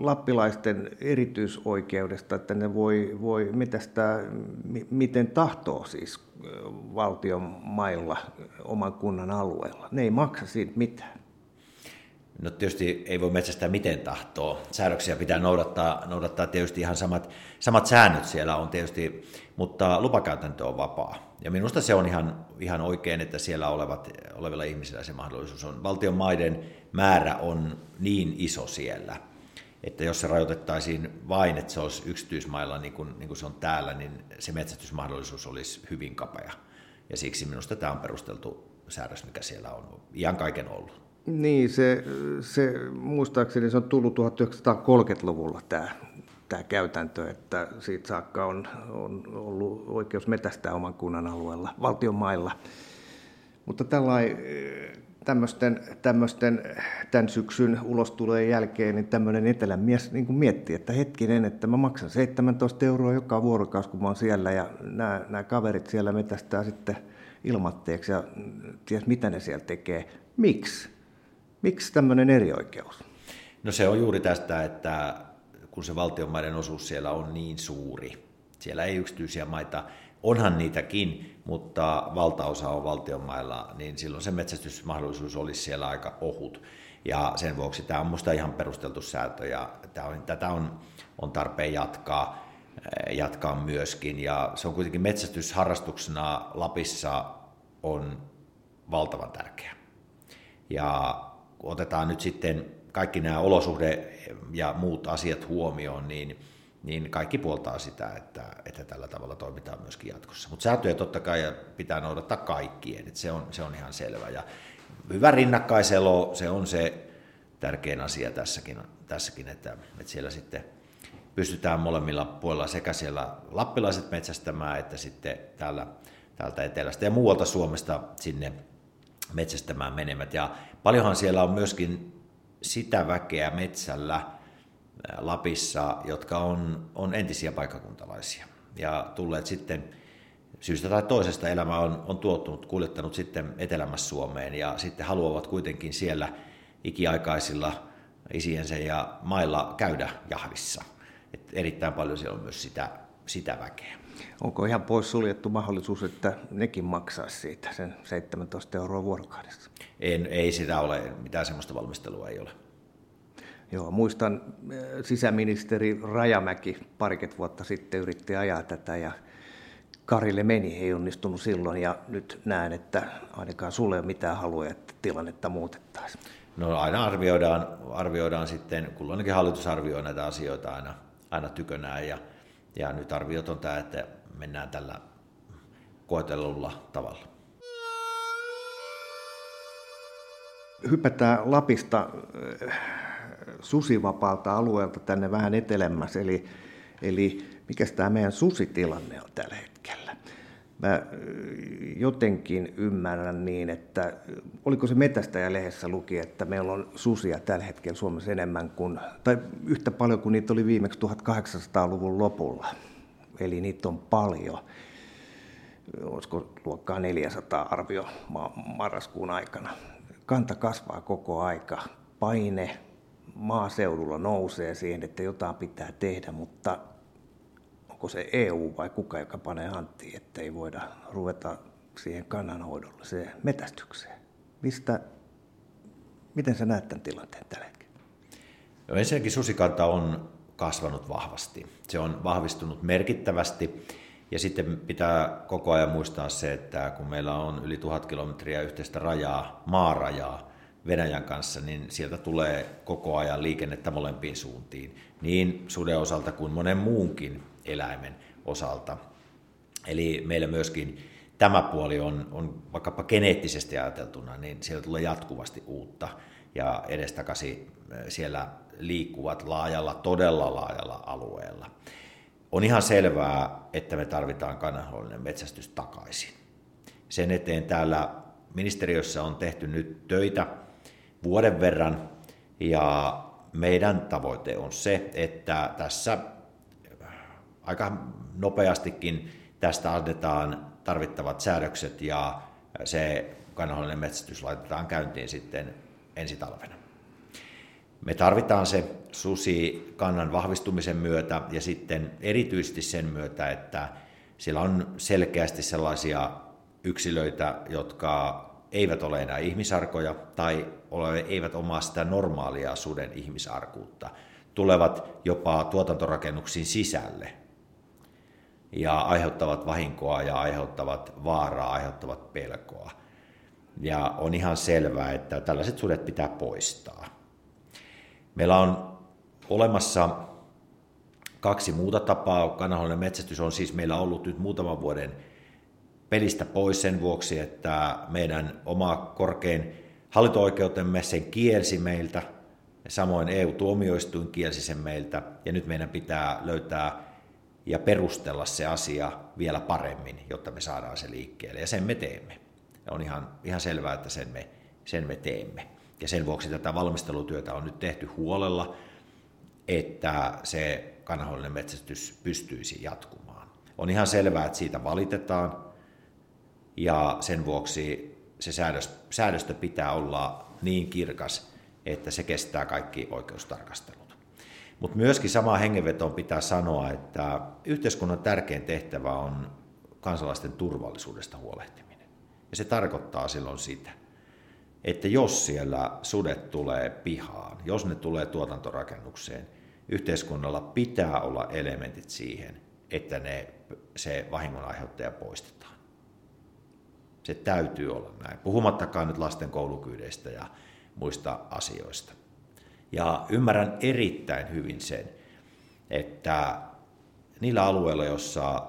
B: lappilaisten erityisoikeudesta, että ne voi, voi metästää miten tahtoo siis valtion mailla oman kunnan alueella? Ne ei maksa siitä mitään.
A: No tietysti ei voi metsästää miten tahtoo. Säädöksiä pitää noudattaa, noudattaa tietysti ihan samat, samat säännöt siellä on tietysti, mutta lupakäytäntö on vapaa. Ja minusta se on ihan, ihan oikein, että siellä olevat, olevilla ihmisillä se mahdollisuus on. Valtion maiden määrä on niin iso siellä, että jos se rajoitettaisiin vain, että se olisi yksityismailla niin kuin, niin kuin se on täällä, niin se metsästysmahdollisuus olisi hyvin kapea. Ja siksi minusta tämä on perusteltu säädös, mikä siellä on ihan kaiken ollut.
B: Niin, se, se muistaakseni se on tullut 1930-luvulla tämä, tämä käytäntö, että siitä saakka on, on ollut oikeus metästää oman kunnan alueella, valtion mailla. Mutta tällainen tämmöisten, tämmöisten tämän syksyn ulostulojen jälkeen, niin tämmöinen etelän mies niin kuin miettii, että hetkinen, että mä maksan 17 euroa joka vuorokausi, kun mä oon siellä, ja nämä, nämä kaverit siellä metästää sitten ilmatteeksi, ja ties mitä ne siellä tekee. Miksi? Miksi tämmöinen erioikeus?
A: No se on juuri tästä, että kun se valtionmaiden osuus siellä on niin suuri, siellä ei yksityisiä maita onhan niitäkin, mutta valtaosa on valtionmailla, niin silloin se metsästysmahdollisuus olisi siellä aika ohut. Ja sen vuoksi tämä on minusta ihan perusteltu säätö ja tämä on, tätä on, on tarpeen jatkaa, eh, jatkaa myöskin. Ja se on kuitenkin metsästysharrastuksena Lapissa on valtavan tärkeä. Ja otetaan nyt sitten kaikki nämä olosuhde ja muut asiat huomioon, niin niin kaikki puoltaa sitä, että, että tällä tavalla toimitaan myöskin jatkossa. Mutta sääntöjä totta kai pitää noudattaa kaikkien, että se on, se on ihan selvä. Ja hyvä rinnakkaiselo, se on se tärkein asia tässäkin, tässäkin että, että siellä sitten pystytään molemmilla puolilla sekä siellä lappilaiset metsästämään, että sitten täällä, täältä etelästä ja muualta Suomesta sinne metsästämään menemät. Ja paljonhan siellä on myöskin sitä väkeä metsällä, Lapissa, jotka on, on entisiä paikkakuntalaisia ja tulleet sitten syystä tai toisesta elämä on, on tuottunut, kuljettanut sitten etelämässä Suomeen ja sitten haluavat kuitenkin siellä ikiaikaisilla isiensä ja mailla käydä jahvissa. Et erittäin paljon siellä on myös sitä, sitä väkeä.
B: Onko ihan pois suljettu mahdollisuus, että nekin maksaa siitä sen 17 euroa vuorokaudessa?
A: En, ei sitä ole, mitään sellaista valmistelua ei ole.
B: Joo, muistan äh, sisäministeri Rajamäki pariket vuotta sitten yritti ajaa tätä ja Karille meni, ei onnistunut silloin ja nyt näen, että ainakaan sulle ei ole mitään halua, että tilannetta muutettaisiin.
A: No aina arvioidaan, arvioidaan sitten, kulloinenkin hallitus arvioi näitä asioita aina, aina tykönään ja, ja nyt arviot on tämä, että mennään tällä koetellulla tavalla.
B: Hypätään Lapista äh, susivapaalta alueelta tänne vähän etelemmäs, eli, eli mikä tämä meidän susitilanne on tällä hetkellä. Mä jotenkin ymmärrän niin, että oliko se Metästäjä-lehdessä luki, että meillä on susia tällä hetkellä Suomessa enemmän kuin, tai yhtä paljon kuin niitä oli viimeksi 1800-luvun lopulla. Eli niitä on paljon. Olisiko luokkaa 400 arvio marraskuun aikana. Kanta kasvaa koko aika. Paine maaseudulla nousee siihen, että jotain pitää tehdä, mutta onko se EU vai kuka, joka panee hanttiin, että ei voida ruveta siihen kannanhoidolliseen metästykseen? Mistä, miten sä näet tämän tilanteen tällä hetkellä?
A: No ensinnäkin susikanta on kasvanut vahvasti. Se on vahvistunut merkittävästi. Ja sitten pitää koko ajan muistaa se, että kun meillä on yli tuhat kilometriä yhteistä rajaa, maarajaa Venäjän kanssa, niin sieltä tulee koko ajan liikennettä molempiin suuntiin, niin suden osalta kuin monen muunkin eläimen osalta. Eli meillä myöskin tämä puoli on, on vaikkapa geneettisesti ajateltuna, niin sieltä tulee jatkuvasti uutta ja edestakaisin siellä liikkuvat laajalla, todella laajalla alueella. On ihan selvää, että me tarvitaan kannanhoidollinen metsästys takaisin. Sen eteen täällä ministeriössä on tehty nyt töitä vuoden verran ja meidän tavoite on se, että tässä aika nopeastikin tästä annetaan tarvittavat säädökset ja se kannanhoidollinen metsästys laitetaan käyntiin sitten ensi talvena. Me tarvitaan se susi kannan vahvistumisen myötä ja sitten erityisesti sen myötä, että siellä on selkeästi sellaisia yksilöitä, jotka eivät ole enää ihmisarkoja tai ole, eivät omaa sitä normaalia suden ihmisarkuutta, tulevat jopa tuotantorakennuksiin sisälle ja aiheuttavat vahinkoa ja aiheuttavat vaaraa, aiheuttavat pelkoa. Ja on ihan selvää, että tällaiset sudet pitää poistaa. Meillä on olemassa kaksi muuta tapaa. Kannanhoidollinen metsästys on siis meillä ollut nyt muutaman vuoden pelistä pois sen vuoksi, että meidän oma korkein hallinto-oikeutemme sen kielsi meiltä, samoin EU-tuomioistuin kielsi sen meiltä, ja nyt meidän pitää löytää ja perustella se asia vielä paremmin, jotta me saadaan se liikkeelle, ja sen me teemme. On ihan, ihan selvää, että sen me, sen me teemme. Ja sen vuoksi tätä valmistelutyötä on nyt tehty huolella, että se kannanhoidollinen metsästys pystyisi jatkumaan. On ihan selvää, että siitä valitetaan, ja sen vuoksi se säädös, säädöstö pitää olla niin kirkas, että se kestää kaikki oikeustarkastelut. Mutta myöskin samaan hengenvetoon pitää sanoa, että yhteiskunnan tärkein tehtävä on kansalaisten turvallisuudesta huolehtiminen. Ja se tarkoittaa silloin sitä, että jos siellä sudet tulee pihaan, jos ne tulee tuotantorakennukseen, yhteiskunnalla pitää olla elementit siihen, että ne, se vahingon aiheuttaja poistetaan. Se täytyy olla näin, puhumattakaan nyt lasten koulukyydeistä ja muista asioista. Ja ymmärrän erittäin hyvin sen, että niillä alueilla, joissa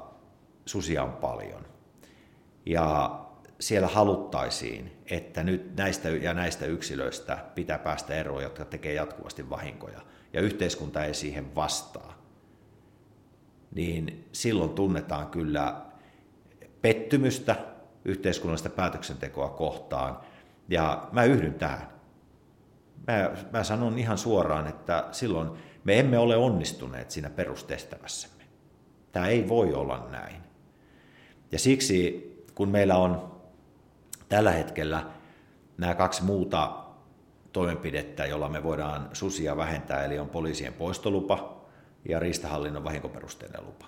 A: susia on paljon, ja siellä haluttaisiin, että nyt näistä ja näistä yksilöistä pitää päästä eroon, jotka tekee jatkuvasti vahinkoja, ja yhteiskunta ei siihen vastaa, niin silloin tunnetaan kyllä pettymystä yhteiskunnallista päätöksentekoa kohtaan, ja mä yhdyn tähän. Mä, mä sanon ihan suoraan, että silloin me emme ole onnistuneet siinä perustehtävässämme. Tämä ei voi olla näin. Ja siksi, kun meillä on tällä hetkellä nämä kaksi muuta toimenpidettä, jolla me voidaan susia vähentää, eli on poliisien poistolupa ja riistahallinnon vahinkoperusteinen lupa.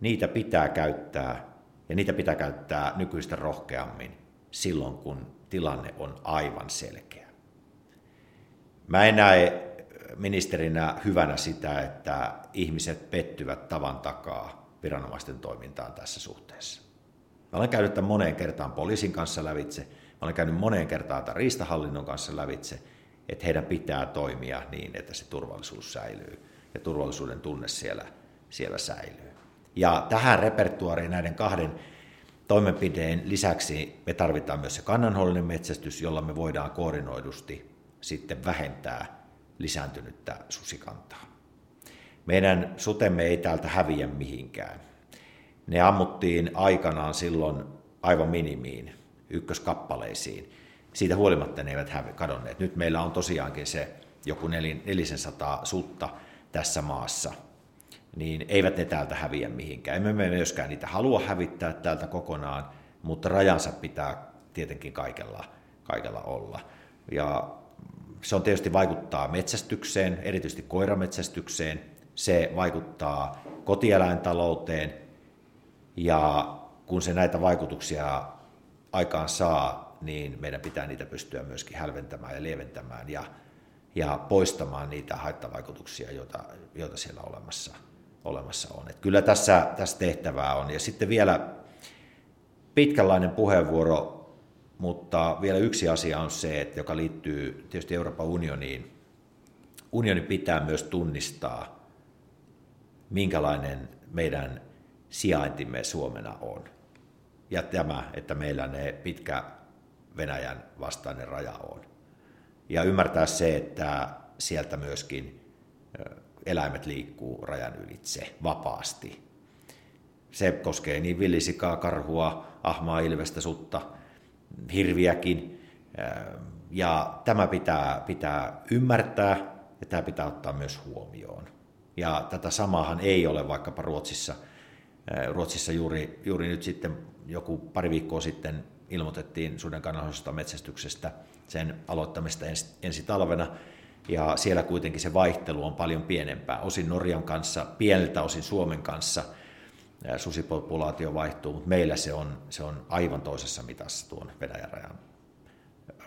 A: Niitä pitää käyttää, ja niitä pitää käyttää nykyistä rohkeammin silloin, kun tilanne on aivan selkeä. Mä en näe ministerinä hyvänä sitä, että ihmiset pettyvät tavan takaa viranomaisten toimintaan tässä suhteessa. Mä olen käynyt tämän moneen kertaan poliisin kanssa lävitse, mä olen käynyt moneen kertaan tämän riistahallinnon kanssa lävitse, että heidän pitää toimia niin, että se turvallisuus säilyy ja turvallisuuden tunne siellä, siellä säilyy. Ja tähän repertuariin näiden kahden toimenpideen lisäksi me tarvitaan myös se kannanhoidollinen metsästys, jolla me voidaan koordinoidusti sitten vähentää lisääntynyttä susikantaa. Meidän sutemme ei täältä häviä mihinkään. Ne ammuttiin aikanaan silloin aivan minimiin, ykköskappaleisiin. Siitä huolimatta ne eivät kadonneet. Nyt meillä on tosiaankin se joku 400 sutta tässä maassa, niin eivät ne täältä häviä mihinkään. Emme me myöskään niitä halua hävittää täältä kokonaan, mutta rajansa pitää tietenkin kaikella, kaikella olla. Ja se on tietysti vaikuttaa metsästykseen, erityisesti koirametsästykseen, se vaikuttaa kotieläintalouteen, ja kun se näitä vaikutuksia aikaan saa, niin meidän pitää niitä pystyä myöskin hälventämään ja lieventämään ja, ja poistamaan niitä haittavaikutuksia, joita, joita siellä olemassa, olemassa on. Et kyllä tässä, tässä tehtävää on. Ja sitten vielä pitkänlainen puheenvuoro, mutta vielä yksi asia on se, että joka liittyy tietysti Euroopan unioniin. Unioni pitää myös tunnistaa, minkälainen meidän sijaintimme Suomena on. Ja tämä, että meillä ne pitkä Venäjän vastainen raja on. Ja ymmärtää se, että sieltä myöskin eläimet liikkuu rajan ylitse vapaasti. Se koskee niin villisikaa, karhua, ahmaa, ilvestä, sutta, hirviäkin. Ja tämä pitää, pitää ymmärtää ja tämä pitää ottaa myös huomioon. Ja tätä samahan ei ole vaikkapa Ruotsissa – Ruotsissa juuri, juuri nyt sitten joku pari viikkoa sitten ilmoitettiin suden kannallisesta metsästyksestä sen aloittamista ensi, ensi talvena, ja siellä kuitenkin se vaihtelu on paljon pienempää. Osin Norjan kanssa, pieneltä osin Suomen kanssa susipopulaatio vaihtuu, mutta meillä se on, se on aivan toisessa mitassa tuon Venäjän rajan,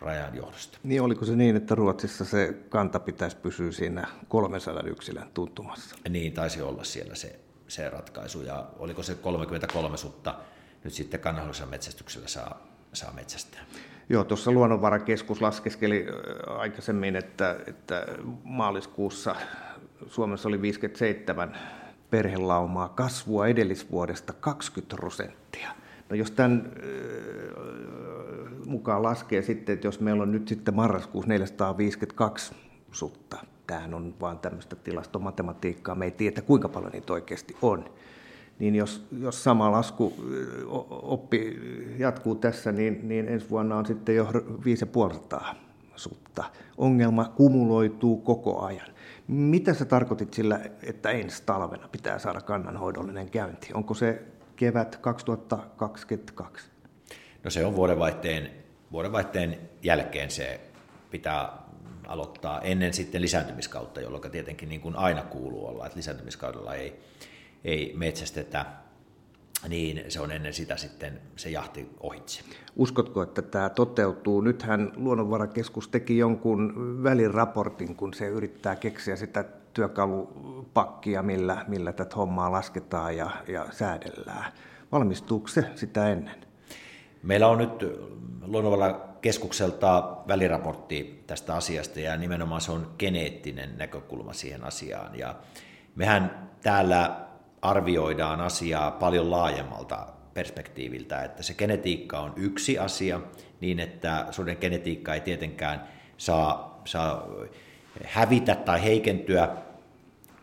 A: rajan johdosta.
B: Niin oliko se niin, että Ruotsissa se kanta pitäisi pysyä siinä 300 yksilön tuntumassa?
A: Niin, taisi olla siellä se se ratkaisu. Ja oliko se 33 sutta nyt sitten kannallisella metsästyksellä saa, saa metsästää.
B: Joo, tuossa Luonnonvarakeskus laskeskeli aikaisemmin, että, että maaliskuussa Suomessa oli 57 perhelaumaa kasvua edellisvuodesta 20 prosenttia. No jos tämän mukaan laskee sitten, että jos meillä on nyt sitten marraskuussa 452 sutta, tämähän on vain tämmöistä tilastomatematiikkaa, me ei tiedä kuinka paljon niitä oikeasti on. Niin jos, jos sama lasku oppi jatkuu tässä, niin, niin ensi vuonna on sitten jo 5500 sutta. Ongelma kumuloituu koko ajan. Mitä sä tarkoitit sillä, että ensi talvena pitää saada kannanhoidollinen käynti? Onko se kevät 2022?
A: No se on vuodenvaihteen, vuodenvaihteen jälkeen se pitää aloittaa ennen sitten lisääntymiskautta, jolloin tietenkin niin kuin aina kuuluu olla, että lisääntymiskaudella ei, ei metsästetä, niin se on ennen sitä sitten se jahti ohitse.
B: Uskotko, että tämä toteutuu? Nythän Luonnonvarakeskus teki jonkun väliraportin, kun se yrittää keksiä sitä työkalupakkia, millä, millä tätä hommaa lasketaan ja, ja säädellään. Valmistuuko se sitä ennen?
A: Meillä on nyt Luonnonvarakeskukselta väliraportti tästä asiasta ja nimenomaan se on geneettinen näkökulma siihen asiaan. Ja mehän täällä arvioidaan asiaa paljon laajemmalta perspektiiviltä, että se genetiikka on yksi asia, niin että suden genetiikka ei tietenkään saa, saa hävitä tai heikentyä,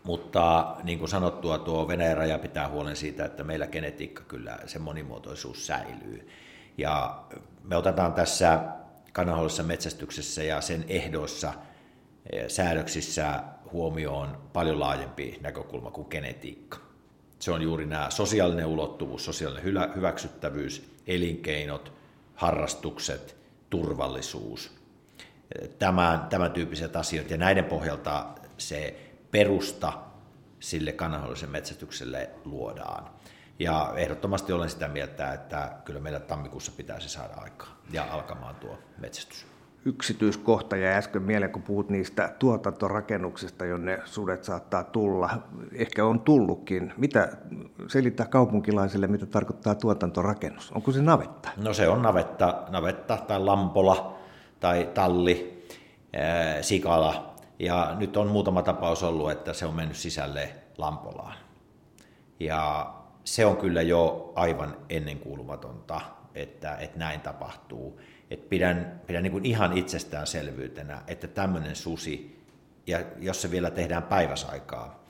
A: mutta niin kuin sanottua, tuo Venäjän raja pitää huolen siitä, että meillä genetiikka kyllä, se monimuotoisuus säilyy. Ja me otetaan tässä kannanhoidossa metsästyksessä ja sen ehdoissa eh, säädöksissä huomioon paljon laajempi näkökulma kuin genetiikka. Se on juuri nämä sosiaalinen ulottuvuus, sosiaalinen hyväksyttävyys, elinkeinot, harrastukset, turvallisuus, tämän, tämän tyyppiset asiat. Ja näiden pohjalta se perusta sille kannanhoidollisen metsästykselle luodaan. Ja ehdottomasti olen sitä mieltä, että kyllä meillä tammikuussa pitäisi saada aikaa ja alkamaan tuo metsästys.
B: Yksityiskohta ja äsken mieleen, kun puhut niistä tuotantorakennuksista, jonne sudet saattaa tulla. Ehkä on tullutkin. Mitä selittää kaupunkilaisille, mitä tarkoittaa tuotantorakennus? Onko se navetta?
A: No se on navetta, navetta tai lampola tai talli, ää, sikala. Ja nyt on muutama tapaus ollut, että se on mennyt sisälle lampolaan. Ja se on kyllä jo aivan ennenkuulumatonta, että, että näin tapahtuu. Et pidän pidän niin kuin ihan itsestäänselvyytenä, että tämmöinen susi, ja jos se vielä tehdään päiväsaikaa,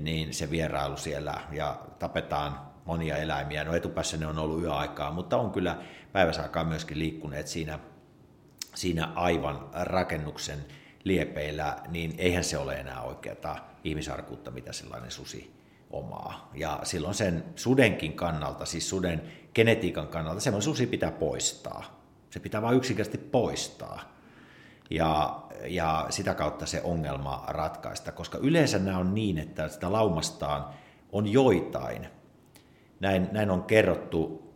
A: niin se vierailu siellä ja tapetaan monia eläimiä. No etupäässä ne on ollut yöaikaa, mutta on kyllä päiväsaikaa myöskin liikkuneet siinä, siinä aivan rakennuksen liepeillä, niin eihän se ole enää oikeata ihmisarkuutta, mitä sellainen susi omaa. Ja silloin sen sudenkin kannalta, siis suden genetiikan kannalta, semmoinen susi pitää poistaa. Se pitää vain yksinkertaisesti poistaa. ja, ja sitä kautta se ongelma ratkaista, koska yleensä nämä on niin, että sitä laumastaan on joitain. Näin, näin on kerrottu,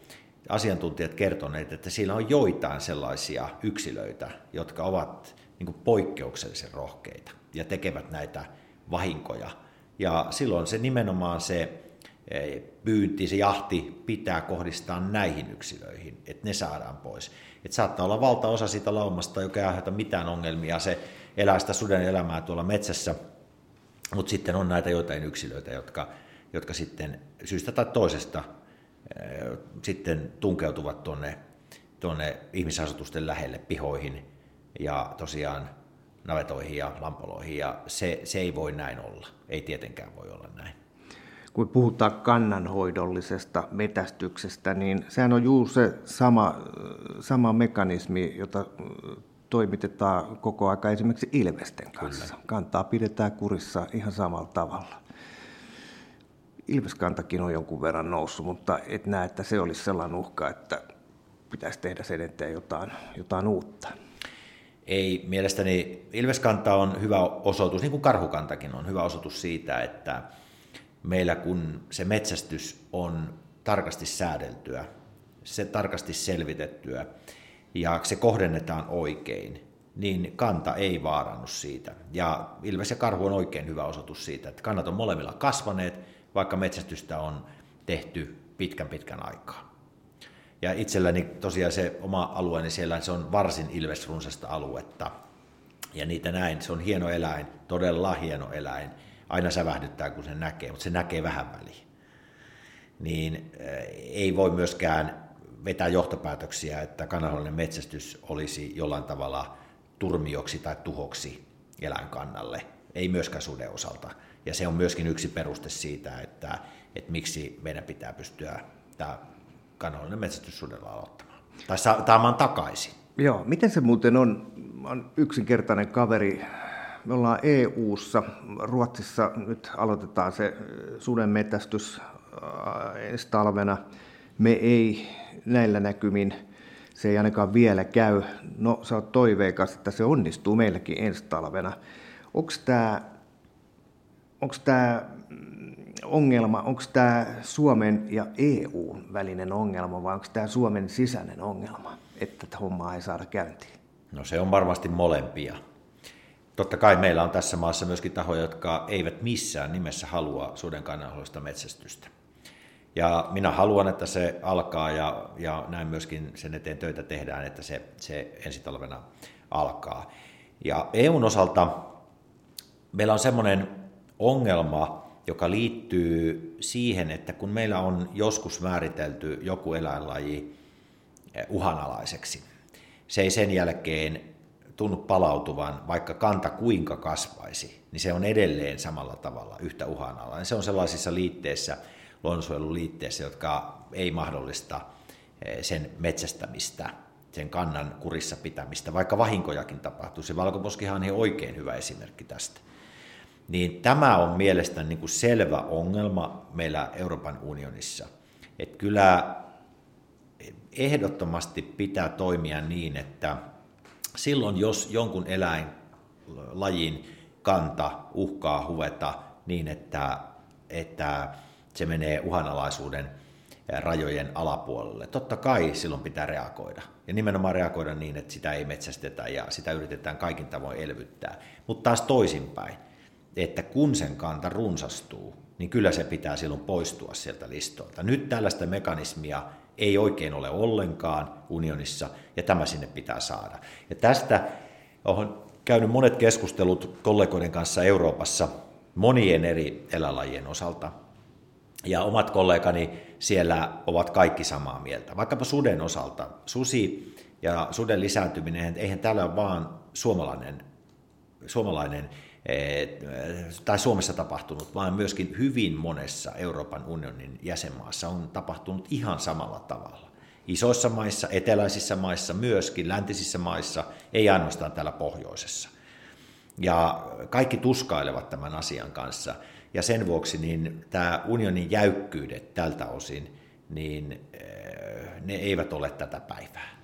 A: asiantuntijat kertoneet, että siinä on joitain sellaisia yksilöitä, jotka ovat niin poikkeuksellisen rohkeita ja tekevät näitä vahinkoja. Ja silloin se nimenomaan se eh, pyynti, se jahti pitää kohdistaa näihin yksilöihin, että ne saadaan pois. Et saattaa olla valtaosa siitä laumasta, joka ei aiheuta mitään ongelmia, se elää sitä suden elämää tuolla metsässä, mutta sitten on näitä joitain yksilöitä, jotka, jotka sitten syystä tai toisesta eh, sitten tunkeutuvat tuonne, tuonne ihmisasutusten lähelle pihoihin ja tosiaan navetoihin ja lampoloihin, ja se, se ei voi näin olla. Ei tietenkään voi olla näin.
B: Kun puhutaan kannanhoidollisesta metästyksestä, niin sehän on juuri se sama, sama mekanismi, jota toimitetaan koko aika esimerkiksi ilvesten kanssa. Kyllä. Kantaa pidetään kurissa ihan samalla tavalla. Ilveskantakin on jonkun verran noussut, mutta et näe, että se olisi sellainen uhka, että pitäisi tehdä sen eteen jotain, jotain uutta
A: ei mielestäni Ilveskanta on hyvä osoitus, niin kuin karhukantakin on hyvä osoitus siitä, että meillä kun se metsästys on tarkasti säädeltyä, se tarkasti selvitettyä ja se kohdennetaan oikein, niin kanta ei vaarannu siitä. Ja Ilves ja Karhu on oikein hyvä osoitus siitä, että kannat on molemmilla kasvaneet, vaikka metsästystä on tehty pitkän pitkän aikaa. Ja itselläni tosiaan se oma alueeni siellä, se on varsin ilvesrunsasta aluetta. Ja niitä näin, se on hieno eläin, todella hieno eläin. Aina sävähdyttää, kun se näkee, mutta se näkee vähän väliin. Niin eh, ei voi myöskään vetää johtopäätöksiä, että kanahallinen metsästys olisi jollain tavalla turmioksi tai tuhoksi eläinkannalle. Ei myöskään suden osalta. Ja se on myöskin yksi peruste siitä, että, että miksi meidän pitää pystyä tämä kanallinen metsästys sudella aloittamaan. Tai saamaan takaisin.
B: Joo, miten se muuten on? on yksinkertainen kaveri. Me ollaan EU-ssa. Ruotsissa nyt aloitetaan se suden metästys ensi talvena. Me ei näillä näkymin, se ei ainakaan vielä käy. No, sä oot toiveikas, että se onnistuu meilläkin ensi talvena. Onko tämä onko tämä ongelma, onko tämä Suomen ja EUn välinen ongelma vai onko tämä Suomen sisäinen ongelma, että hommaa ei saada käyntiin?
A: No se on varmasti molempia. Totta kai meillä on tässä maassa myöskin tahoja, jotka eivät missään nimessä halua suden kannanhoidosta metsästystä. Ja minä haluan, että se alkaa ja, ja näin myöskin sen eteen töitä tehdään, että se, se ensi talvena alkaa. Ja EUn osalta meillä on semmoinen ongelma, joka liittyy siihen, että kun meillä on joskus määritelty joku eläinlaji eh, uhanalaiseksi, se ei sen jälkeen tunnu palautuvan, vaikka kanta kuinka kasvaisi, niin se on edelleen samalla tavalla yhtä uhanalainen. Se on sellaisissa liitteissä, luonnonsuojeluliitteissä, jotka ei mahdollista eh, sen metsästämistä, sen kannan kurissa pitämistä, vaikka vahinkojakin tapahtuu. Se valkoposkihan on oikein hyvä esimerkki tästä niin tämä on mielestäni niin kuin selvä ongelma meillä Euroopan unionissa. Että kyllä ehdottomasti pitää toimia niin, että silloin jos jonkun eläinlajin kanta uhkaa huveta niin, että, että se menee uhanalaisuuden rajojen alapuolelle. Totta kai silloin pitää reagoida. Ja nimenomaan reagoida niin, että sitä ei metsästetä ja sitä yritetään kaikin tavoin elvyttää. Mutta taas toisinpäin että kun sen kanta runsastuu, niin kyllä se pitää silloin poistua sieltä listoilta. Nyt tällaista mekanismia ei oikein ole ollenkaan unionissa, ja tämä sinne pitää saada. Ja tästä olen käynyt monet keskustelut kollegoiden kanssa Euroopassa monien eri eläinlajien osalta, ja omat kollegani siellä ovat kaikki samaa mieltä. Vaikkapa suden osalta. Susi ja suden lisääntyminen, eihän täällä ole vaan suomalainen, suomalainen tai Suomessa tapahtunut, vaan myöskin hyvin monessa Euroopan unionin jäsenmaassa on tapahtunut ihan samalla tavalla. Isoissa maissa, eteläisissä maissa, myöskin läntisissä maissa, ei ainoastaan täällä pohjoisessa. Ja kaikki tuskailevat tämän asian kanssa. Ja sen vuoksi niin tämä unionin jäykkyydet tältä osin, niin ne eivät ole tätä päivää.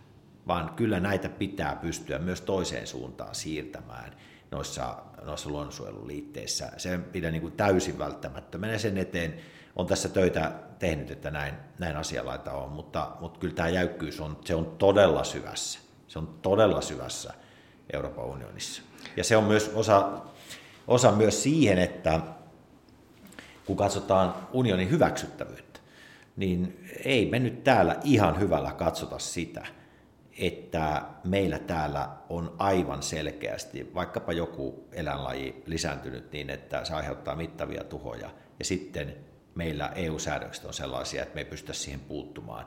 A: vaan kyllä näitä pitää pystyä myös toiseen suuntaan siirtämään noissa, noissa luonnonsuojeluliitteissä. Se pidän niin kuin täysin välttämättömänä sen eteen on tässä töitä tehnyt, että näin, näin asialaita on, mutta, mutta kyllä tämä jäykkyys on, se on todella syvässä. Se on todella syvässä Euroopan unionissa. Ja se on myös osa, osa myös siihen, että kun katsotaan unionin hyväksyttävyyttä, niin ei me nyt täällä ihan hyvällä katsota sitä, että meillä täällä on aivan selkeästi vaikkapa joku eläinlaji lisääntynyt niin, että se aiheuttaa mittavia tuhoja, ja sitten meillä EU-säädökset on sellaisia, että me ei pystytä siihen puuttumaan.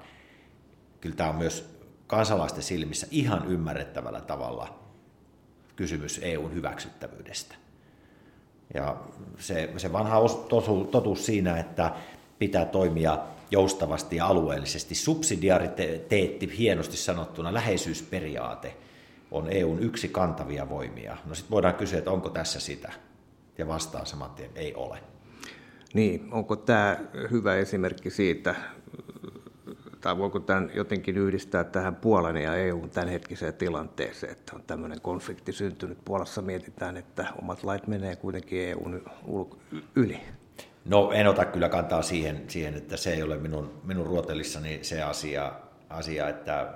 A: Kyllä tämä on myös kansalaisten silmissä ihan ymmärrettävällä tavalla kysymys EUn hyväksyttävyydestä. Ja se, se vanha totuus siinä, että pitää toimia joustavasti ja alueellisesti. Subsidiariteetti, hienosti sanottuna, läheisyysperiaate on EUn yksi kantavia voimia. No sitten voidaan kysyä, että onko tässä sitä? Ja vastaan saman tien, ei ole.
B: Niin, onko tämä hyvä esimerkki siitä, tai voiko tämän jotenkin yhdistää tähän Puolan ja EUn tämänhetkiseen tilanteeseen, että on tämmöinen konflikti syntynyt. Puolassa mietitään, että omat lait menee kuitenkin EUn yli.
A: No en ota kyllä kantaa siihen, siihen että se ei ole minun, minun ruotelissani se asia, asia, että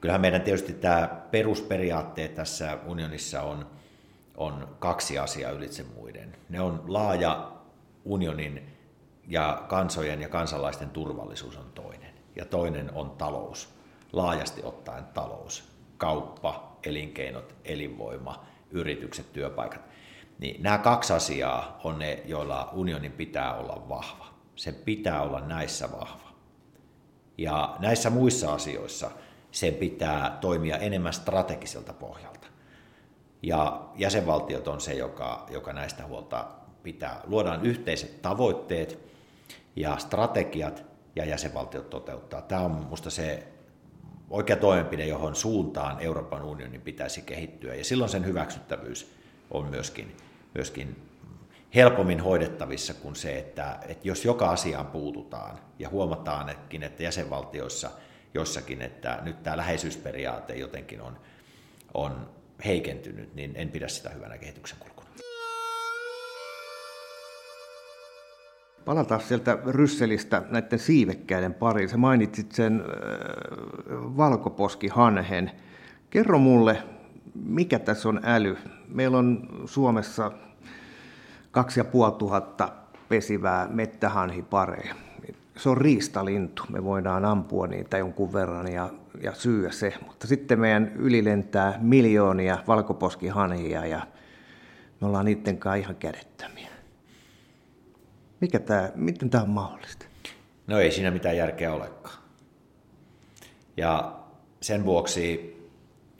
A: kyllähän meidän tietysti tämä perusperiaatteet tässä unionissa on, on kaksi asiaa ylitse muiden. Ne on laaja unionin ja kansojen ja kansalaisten turvallisuus on toinen. Ja toinen on talous, laajasti ottaen talous, kauppa, elinkeinot, elinvoima, yritykset, työpaikat. Niin nämä kaksi asiaa on ne, joilla unionin pitää olla vahva. Se pitää olla näissä vahva. Ja näissä muissa asioissa sen pitää toimia enemmän strategiselta pohjalta. Ja jäsenvaltiot on se, joka, joka näistä huolta pitää. Luodaan yhteiset tavoitteet ja strategiat ja jäsenvaltiot toteuttaa. Tämä on minusta se oikea toimenpide, johon suuntaan Euroopan unionin pitäisi kehittyä. Ja silloin sen hyväksyttävyys on myöskin, myöskin helpommin hoidettavissa kuin se, että, että jos joka asiaan puututaan ja huomataan, että jäsenvaltioissa jossakin, että nyt tämä läheisyysperiaate jotenkin on, on heikentynyt, niin en pidä sitä hyvänä kehityksen kulkuna.
B: Palataan sieltä Rysselistä näiden siivekkäiden pariin. Sä mainitsit sen valkoposkihanhen. Kerro mulle, mikä tässä on äly? Meillä on Suomessa 2500 pesivää mettähanhipareja. Se on riistalintu. Me voidaan ampua niitä jonkun verran ja, ja syyä se. Mutta sitten meidän ylilentää miljoonia valkoposkihanhia ja me ollaan niiden kanssa ihan kädettömiä. Mikä tämä, miten tämä on mahdollista?
A: No ei siinä mitään järkeä olekaan. Ja sen vuoksi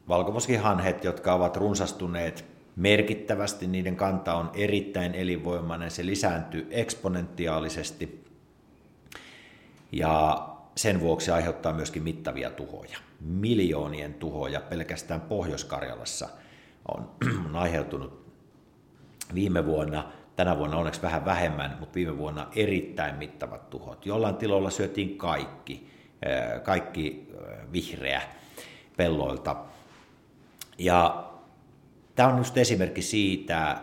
A: valkoposkihanhet, jotka ovat runsastuneet merkittävästi, niiden kanta on erittäin elinvoimainen, se lisääntyy eksponentiaalisesti ja sen vuoksi aiheuttaa myöskin mittavia tuhoja. Miljoonien tuhoja pelkästään Pohjois-Karjalassa on, on aiheutunut viime vuonna Tänä vuonna onneksi vähän vähemmän, mutta viime vuonna erittäin mittavat tuhot. Jollain tiloilla syötiin kaikki, kaikki vihreä pelloilta. Ja tämä on just esimerkki siitä,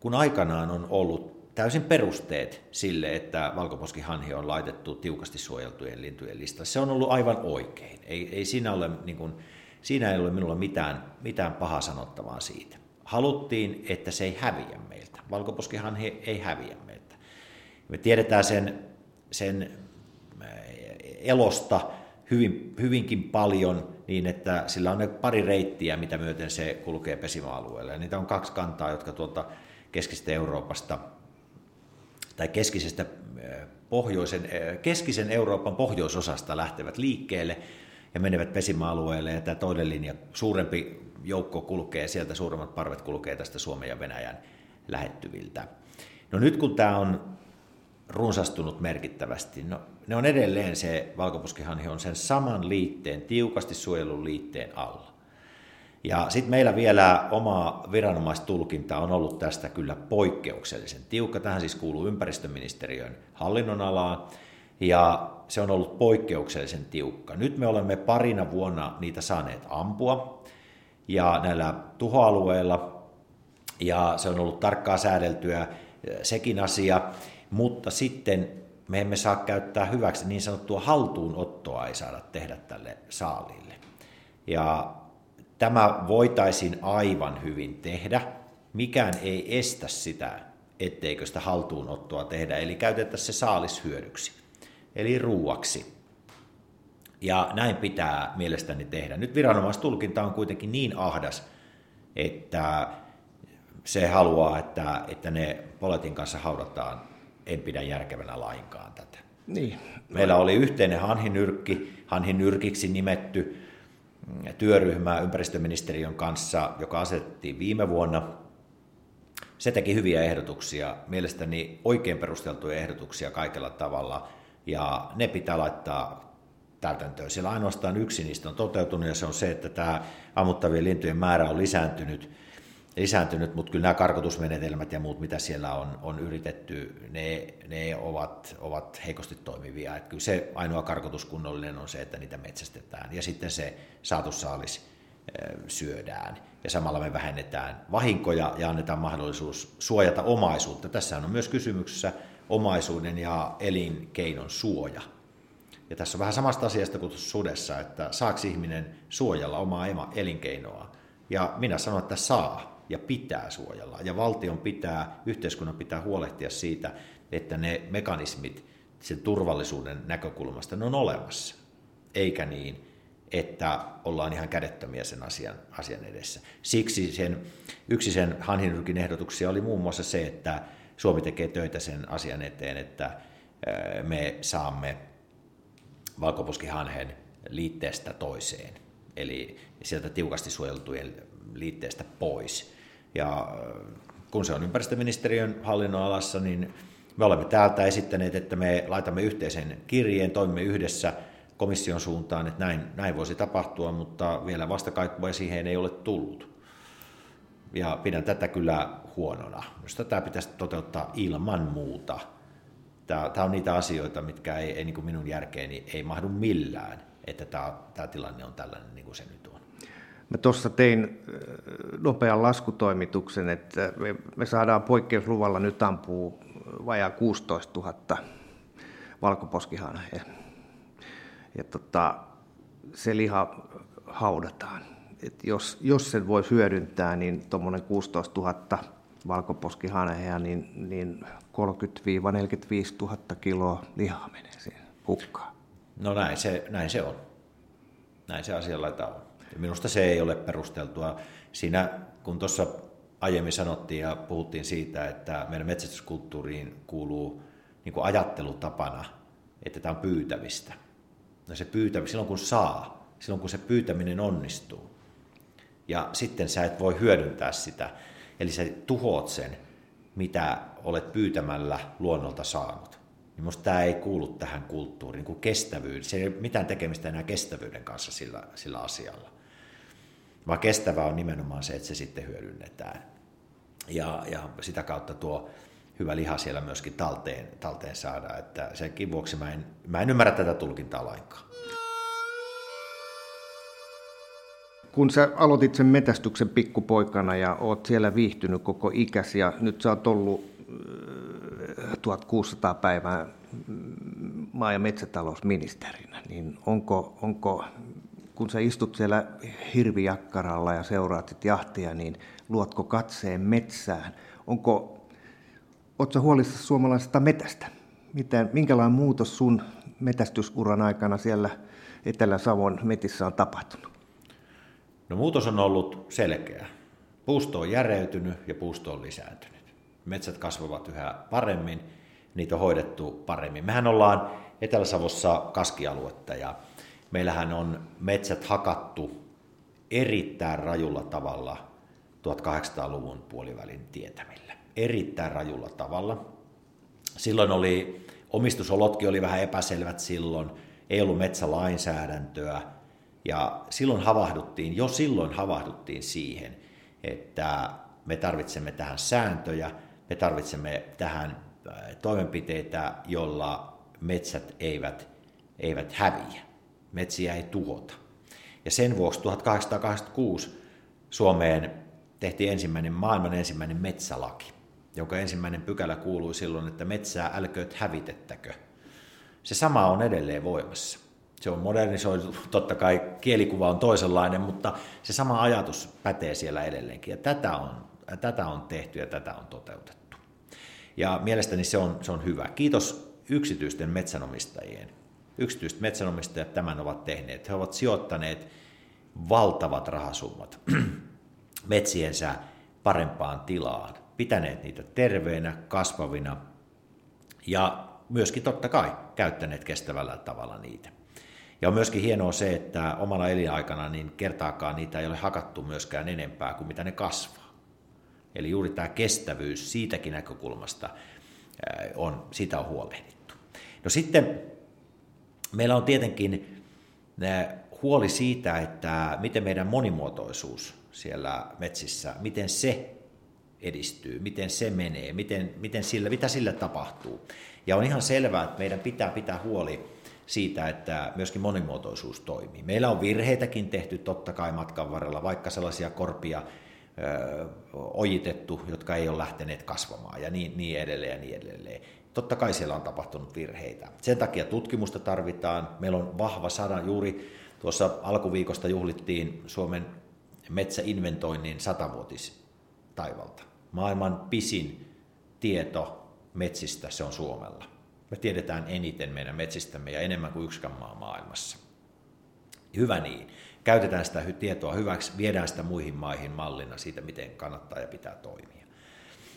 A: kun aikanaan on ollut täysin perusteet sille, että valkoposkihanhi on laitettu tiukasti suojeltujen lintujen listaan. Se on ollut aivan oikein. Ei, ei siinä, ole, niin kuin, siinä ei ole minulla mitään, mitään pahaa sanottavaa siitä. Haluttiin, että se ei häviä meiltä. Valkoposkihan he, ei häviä meiltä. Me tiedetään sen, sen elosta hyvin, hyvinkin paljon niin, että sillä on ne pari reittiä, mitä myöten se kulkee pesimäalueelle. Niitä on kaksi kantaa, jotka tuolta keskisestä Euroopasta tai keskisestä äh, pohjoisen, äh, keskisen Euroopan pohjoisosasta lähtevät liikkeelle ja menevät pesimäalueelle. Ja tämä toinen linja, suurempi joukko kulkee, sieltä suuremmat parvet kulkee tästä Suomen ja Venäjän lähettyviltä. No nyt kun tämä on runsastunut merkittävästi, no ne on edelleen se, valkoposkihanhi on sen saman liitteen, tiukasti suojelun liitteen alla. Ja sitten meillä vielä oma viranomaistulkinta on ollut tästä kyllä poikkeuksellisen tiukka. Tähän siis kuuluu ympäristöministeriön hallinnonalaan. ja se on ollut poikkeuksellisen tiukka. Nyt me olemme parina vuonna niitä saaneet ampua, ja näillä tuhoalueilla, ja se on ollut tarkkaa säädeltyä sekin asia, mutta sitten me emme saa käyttää hyväksi niin sanottua haltuunottoa ei saada tehdä tälle saalille. Ja tämä voitaisiin aivan hyvin tehdä. Mikään ei estä sitä, etteikö sitä haltuunottoa tehdä, eli käytettäisiin se saalis hyödyksi, eli ruuaksi. Ja näin pitää mielestäni tehdä. Nyt viranomaistulkinta on kuitenkin niin ahdas, että se haluaa, että, että ne poletin kanssa haudataan. En pidä järkevänä lainkaan tätä.
B: Niin.
A: Meillä oli yhteinen hanhinyrkki, hanhinyrkiksi nimetty työryhmä ympäristöministeriön kanssa, joka asetettiin viime vuonna. Se teki hyviä ehdotuksia, mielestäni oikein perusteltuja ehdotuksia kaikella tavalla, ja ne pitää laittaa täytäntöön. Siellä ainoastaan yksi niistä on toteutunut, ja se on se, että tämä ammuttavien lintujen määrä on lisääntynyt – lisääntynyt, mutta kyllä nämä karkotusmenetelmät ja muut, mitä siellä on, on yritetty, ne, ne ovat, ovat heikosti toimivia. Että kyllä se ainoa karkotuskunnollinen on se, että niitä metsästetään ja sitten se saatussaalis syödään. Ja samalla me vähennetään vahinkoja ja annetaan mahdollisuus suojata omaisuutta. Tässä on myös kysymyksessä omaisuuden ja elinkeinon suoja. Ja tässä on vähän samasta asiasta kuin sudessa, että saako ihminen suojella omaa elinkeinoa. Ja minä sanon, että saa ja pitää suojella. Ja valtion pitää, yhteiskunnan pitää huolehtia siitä, että ne mekanismit sen turvallisuuden näkökulmasta ne on olemassa. Eikä niin, että ollaan ihan kädettömiä sen asian, asian edessä. Siksi sen, yksi sen Hanhinyrkin ehdotuksia oli muun muassa se, että Suomi tekee töitä sen asian eteen, että me saamme valkoposkihanhen liitteestä toiseen, eli sieltä tiukasti suojeltujen liitteestä pois. Ja äh, kun se on ympäristöministeriön hallinnon alassa, niin me olemme täältä esittäneet, että me laitamme yhteisen kirjeen, toimimme yhdessä komission suuntaan, että näin, näin voisi tapahtua, mutta vielä vastakaikua siihen ei ole tullut. Ja pidän tätä kyllä huonona. Minusta tämä pitäisi toteuttaa ilman muuta. Tämä, tämä on niitä asioita, mitkä ei, ei niin minun järkeeni ei mahdu millään, että tämä, tämä tilanne on tällainen niin kuin se nyt.
B: Mä tuossa tein nopean laskutoimituksen, että me, saadaan poikkeusluvalla nyt ampuu vajaa 16 000 valkoposkihanhea. Ja tota, se liha haudataan. Et jos, jos sen voisi hyödyntää, niin tuommoinen 16 000 valkoposkihanhea, niin, niin 30-45 000 kiloa lihaa menee siihen hukkaan.
A: No näin se, näin se on. Näin se asia laita on. Minusta se ei ole perusteltua. Siinä, kun tuossa aiemmin sanottiin ja puhuttiin siitä, että meidän metsästyskulttuuriin kuuluu niin kuin ajattelutapana, että tämä on pyytämistä. No se pyytämistä, silloin kun saa, silloin kun se pyytäminen onnistuu. Ja sitten sä et voi hyödyntää sitä. Eli sä tuhoat sen, mitä olet pyytämällä luonnolta saanut. Niin musta tämä ei kuulu tähän kulttuuriin, niin kuin kestävyys. Se ei ole mitään tekemistä enää kestävyyden kanssa sillä, sillä asialla vaan kestävää on nimenomaan se, että se sitten hyödynnetään. Ja, ja sitä kautta tuo hyvä liha siellä myöskin talteen, talteen saada. Että senkin vuoksi mä en, mä en ymmärrä tätä tulkintaa lainkaan.
B: Kun sä aloitit sen metästyksen pikkupoikana ja oot siellä viihtynyt koko ikäsi ja nyt sä oot ollut 1600 äh, päivää maa- ja metsätalousministerinä, niin onko, onko kun sä istut siellä hirvijakkaralla ja seuraat sit jahtia, niin luotko katseen metsään? Onko, ootko huolissa suomalaisesta metästä? Miten, minkälainen muutos sun metästysuran aikana siellä Etelä-Savon metissä on tapahtunut?
A: No muutos on ollut selkeä. Puusto on järeytynyt ja puusto on lisääntynyt. Metsät kasvavat yhä paremmin, niitä on hoidettu paremmin. Mehän ollaan Etelä-Savossa kaskialuetta ja Meillähän on metsät hakattu erittäin rajulla tavalla 1800-luvun puolivälin tietämillä. Erittäin rajulla tavalla. Silloin oli, omistusolotkin oli vähän epäselvät silloin, ei ollut metsälainsäädäntöä, ja silloin havahduttiin, jo silloin havahduttiin siihen, että me tarvitsemme tähän sääntöjä, me tarvitsemme tähän toimenpiteitä, jolla metsät eivät, eivät häviä, metsiä ei tuhota. Ja sen vuoksi 1886 Suomeen tehtiin ensimmäinen maailman ensimmäinen metsälaki, jonka ensimmäinen pykälä kuului silloin, että metsää älkööt hävitettäkö. Se sama on edelleen voimassa. Se on modernisoitu, totta kai kielikuva on toisenlainen, mutta se sama ajatus pätee siellä edelleenkin. Ja tätä on, tätä on tehty ja tätä on toteutettu. Ja mielestäni se on, se on hyvä. Kiitos yksityisten metsänomistajien. Yksityiset metsänomistajat tämän ovat tehneet. He ovat sijoittaneet valtavat rahasummat metsiensä parempaan tilaan, pitäneet niitä terveinä, kasvavina ja myöskin totta kai käyttäneet kestävällä tavalla niitä. Ja on myöskin hienoa se, että omalla elinaikana niin kertaakaan niitä ei ole hakattu myöskään enempää kuin mitä ne kasvaa. Eli juuri tämä kestävyys siitäkin näkökulmasta on, sitä on huolehdittu. No sitten meillä on tietenkin huoli siitä, että miten meidän monimuotoisuus siellä metsissä, miten se edistyy, miten se menee, miten, miten sillä, mitä sillä tapahtuu. Ja on ihan selvää, että meidän pitää pitää huoli siitä, että myöskin monimuotoisuus toimii. Meillä on virheitäkin tehty totta kai matkan varrella, vaikka sellaisia korpia ö, ojitettu, jotka ei ole lähteneet kasvamaan ja niin, niin edelleen ja niin edelleen. Totta kai siellä on tapahtunut virheitä. Sen takia tutkimusta tarvitaan. Meillä on vahva sana. Juuri tuossa alkuviikosta juhlittiin Suomen metsäinventoinnin satavuotis taivalta. Maailman pisin tieto metsistä se on Suomella. Me tiedetään eniten meidän metsistämme ja enemmän kuin yksikään maa maailmassa. Hyvä niin. Käytetään sitä tietoa hyväksi, viedään sitä muihin maihin mallina siitä, miten kannattaa ja pitää toimia.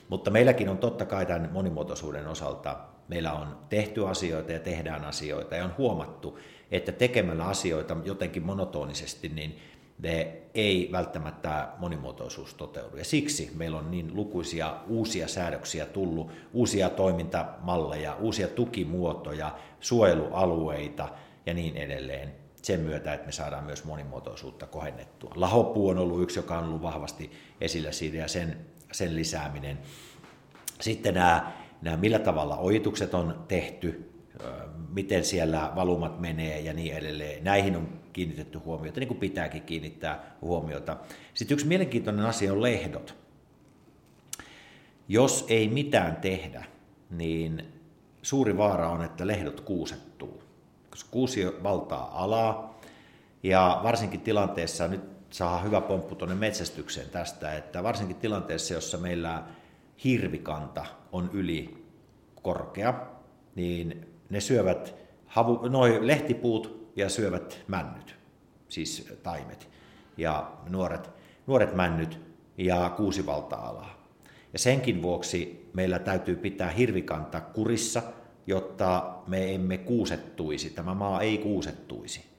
A: Mutta meilläkin on totta kai tämän monimuotoisuuden osalta, meillä on tehty asioita ja tehdään asioita ja on huomattu, että tekemällä asioita jotenkin monotonisesti, niin ne ei välttämättä monimuotoisuus toteudu. Ja siksi meillä on niin lukuisia uusia säädöksiä tullut, uusia toimintamalleja, uusia tukimuotoja, suojelualueita ja niin edelleen sen myötä, että me saadaan myös monimuotoisuutta kohennettua. Lahopuu on ollut yksi, joka on ollut vahvasti esillä siinä ja sen, sen lisääminen. Sitten nämä, nämä, millä tavalla ojitukset on tehty, miten siellä valumat menee ja niin edelleen. Näihin on kiinnitetty huomiota, niin kuin pitääkin kiinnittää huomiota. Sitten yksi mielenkiintoinen asia on lehdot. Jos ei mitään tehdä, niin suuri vaara on, että lehdot kuusettuu. Koska kuusi valtaa alaa, ja varsinkin tilanteessa, nyt saa hyvä pomppu tuonne metsästykseen tästä, että varsinkin tilanteessa, jossa meillä hirvikanta on yli korkea, niin ne syövät havu, noi lehtipuut ja syövät männyt, siis taimet ja nuoret, nuoret männyt ja kuusi valta-alaa. Ja senkin vuoksi meillä täytyy pitää hirvikanta kurissa, jotta me emme kuusettuisi, tämä maa ei kuusettuisi.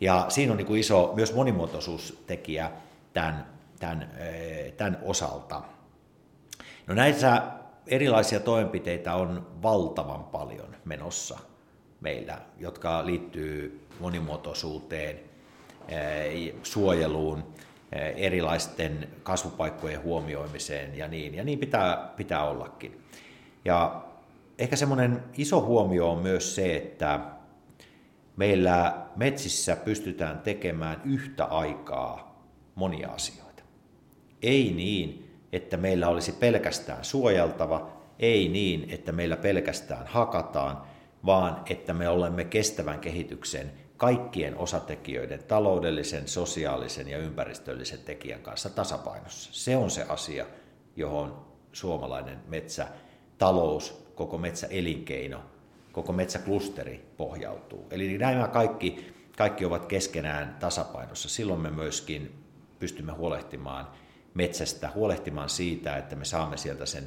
A: Ja siinä on niin kuin iso myös monimuotoisuustekijä tämän, tämän, eh, tämän osalta. No näissä erilaisia toimenpiteitä on valtavan paljon menossa meillä, jotka liittyy monimuotoisuuteen, eh, suojeluun, eh, erilaisten kasvupaikkojen huomioimiseen ja niin, ja niin pitää, pitää ollakin. Ja ehkä semmoinen iso huomio on myös se, että meillä metsissä pystytään tekemään yhtä aikaa monia asioita. Ei niin, että meillä olisi pelkästään suojeltava, ei niin, että meillä pelkästään hakataan, vaan että me olemme kestävän kehityksen kaikkien osatekijöiden, taloudellisen, sosiaalisen ja ympäristöllisen tekijän kanssa tasapainossa. Se on se asia, johon suomalainen metsätalous, koko metsäelinkeino, koko metsäklusteri pohjautuu. Eli nämä kaikki, kaikki ovat keskenään tasapainossa. Silloin me myöskin pystymme huolehtimaan metsästä, huolehtimaan siitä, että me saamme sieltä sen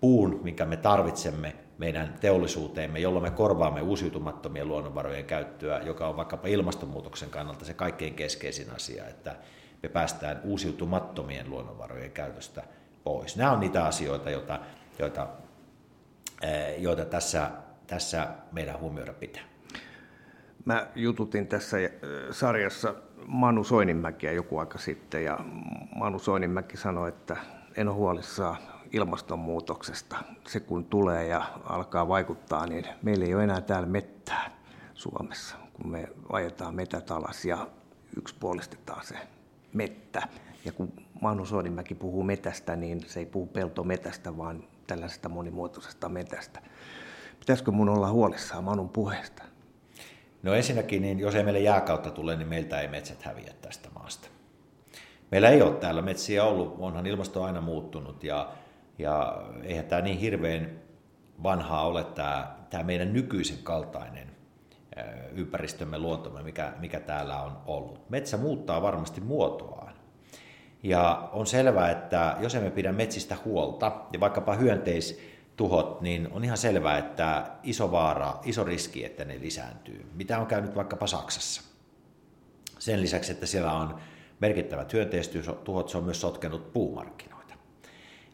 A: puun, minkä me tarvitsemme meidän teollisuuteemme, jolloin me korvaamme uusiutumattomien luonnonvarojen käyttöä, joka on vaikkapa ilmastonmuutoksen kannalta se kaikkein keskeisin asia, että me päästään uusiutumattomien luonnonvarojen käytöstä pois. Nämä on niitä asioita, joita, joita, joita tässä, tässä meidän huomioida pitää.
B: Mä jututin tässä eh, sarjassa Manu Soininmäkiä joku aika sitten, ja Manu Soininmäki sanoi, että en ole huolissaan ilmastonmuutoksesta. Se kun tulee ja alkaa vaikuttaa, niin meillä ei ole enää täällä mettää Suomessa, kun me ajetaan metät alas ja yksipuolistetaan se mettä. Ja kun Manu Soodimäki puhuu metästä, niin se ei puhu peltometästä, vaan tällaisesta monimuotoisesta metästä. Pitäisikö mun olla huolissaan Manun puheesta?
A: No ensinnäkin, niin jos ei meille jääkautta tule, niin meiltä ei metsät häviä tästä maasta. Meillä ei ole täällä metsiä ollut, onhan ilmasto aina muuttunut ja, ja eihän tämä niin hirveän vanhaa ole tämä, tämä meidän nykyisen kaltainen ympäristömme, luontomme, mikä, mikä täällä on ollut. Metsä muuttaa varmasti muotoaan. Ja on selvää, että jos emme pidä metsistä huolta, ja vaikkapa hyönteistuhot, niin on ihan selvää, että iso vaara, iso riski, että ne lisääntyy. Mitä on käynyt vaikkapa Saksassa? Sen lisäksi, että siellä on merkittävät hyönteistuhot, se on myös sotkenut puumarkkinoita.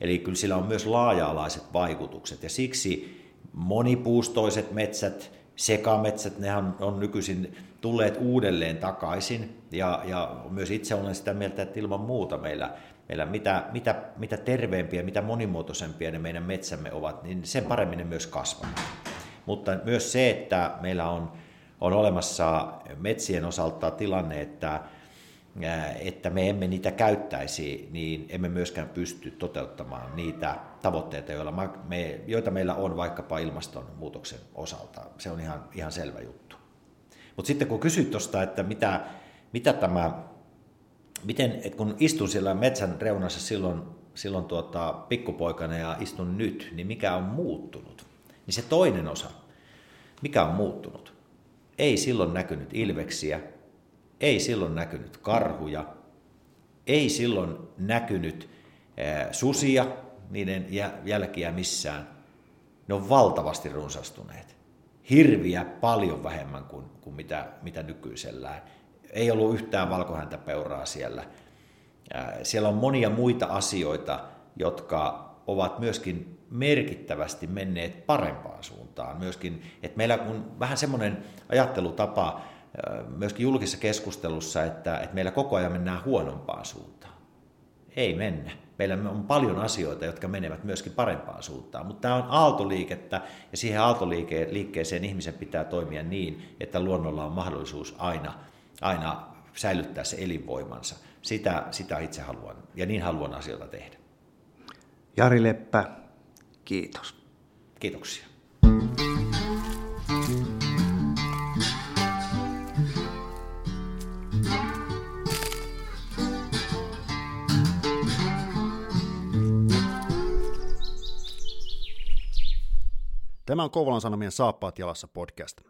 A: Eli kyllä sillä on myös laaja-alaiset vaikutukset, ja siksi monipuustoiset metsät, sekametsät, ne on nykyisin tulleet uudelleen takaisin, ja, ja myös itse olen sitä mieltä, että ilman muuta meillä, meillä mitä, mitä, mitä terveempiä, mitä monimuotoisempia ne meidän metsämme ovat, niin sen paremmin ne myös kasvavat. Mutta myös se, että meillä on, on olemassa metsien osalta tilanne, että että me emme niitä käyttäisi, niin emme myöskään pysty toteuttamaan niitä tavoitteita, joilla me, joita meillä on vaikkapa ilmastonmuutoksen osalta. Se on ihan, ihan selvä juttu. Mutta sitten kun kysyt tuosta, että mitä, mitä tämä, miten, että kun istun siellä metsän reunassa silloin, silloin tuota, pikkupoikana ja istun nyt, niin mikä on muuttunut? Niin se toinen osa, mikä on muuttunut? Ei silloin näkynyt ilveksiä, ei silloin näkynyt karhuja, ei silloin näkynyt susia, niiden jälkiä missään. Ne on valtavasti runsastuneet. Hirviä paljon vähemmän kuin, kuin mitä, mitä nykyisellään. Ei ollut yhtään valkohäntäpeuraa siellä. Siellä on monia muita asioita, jotka ovat myöskin merkittävästi menneet parempaan suuntaan. Myöskin, että meillä on vähän semmoinen ajattelutapa, myöskin julkisessa keskustelussa, että, että meillä koko ajan mennään huonompaan suuntaan. Ei mennä. Meillä on paljon asioita, jotka menevät myöskin parempaan suuntaan, mutta tämä on aaltoliikettä ja siihen aaltoliikkeeseen ihmisen pitää toimia niin, että luonnolla on mahdollisuus aina, aina säilyttää se elinvoimansa. Sitä, sitä itse haluan ja niin haluan asioita tehdä.
B: Jari Leppä, kiitos.
A: Kiitoksia.
C: Tämä on Kouvolan Sanomien Saappaat jalassa podcast.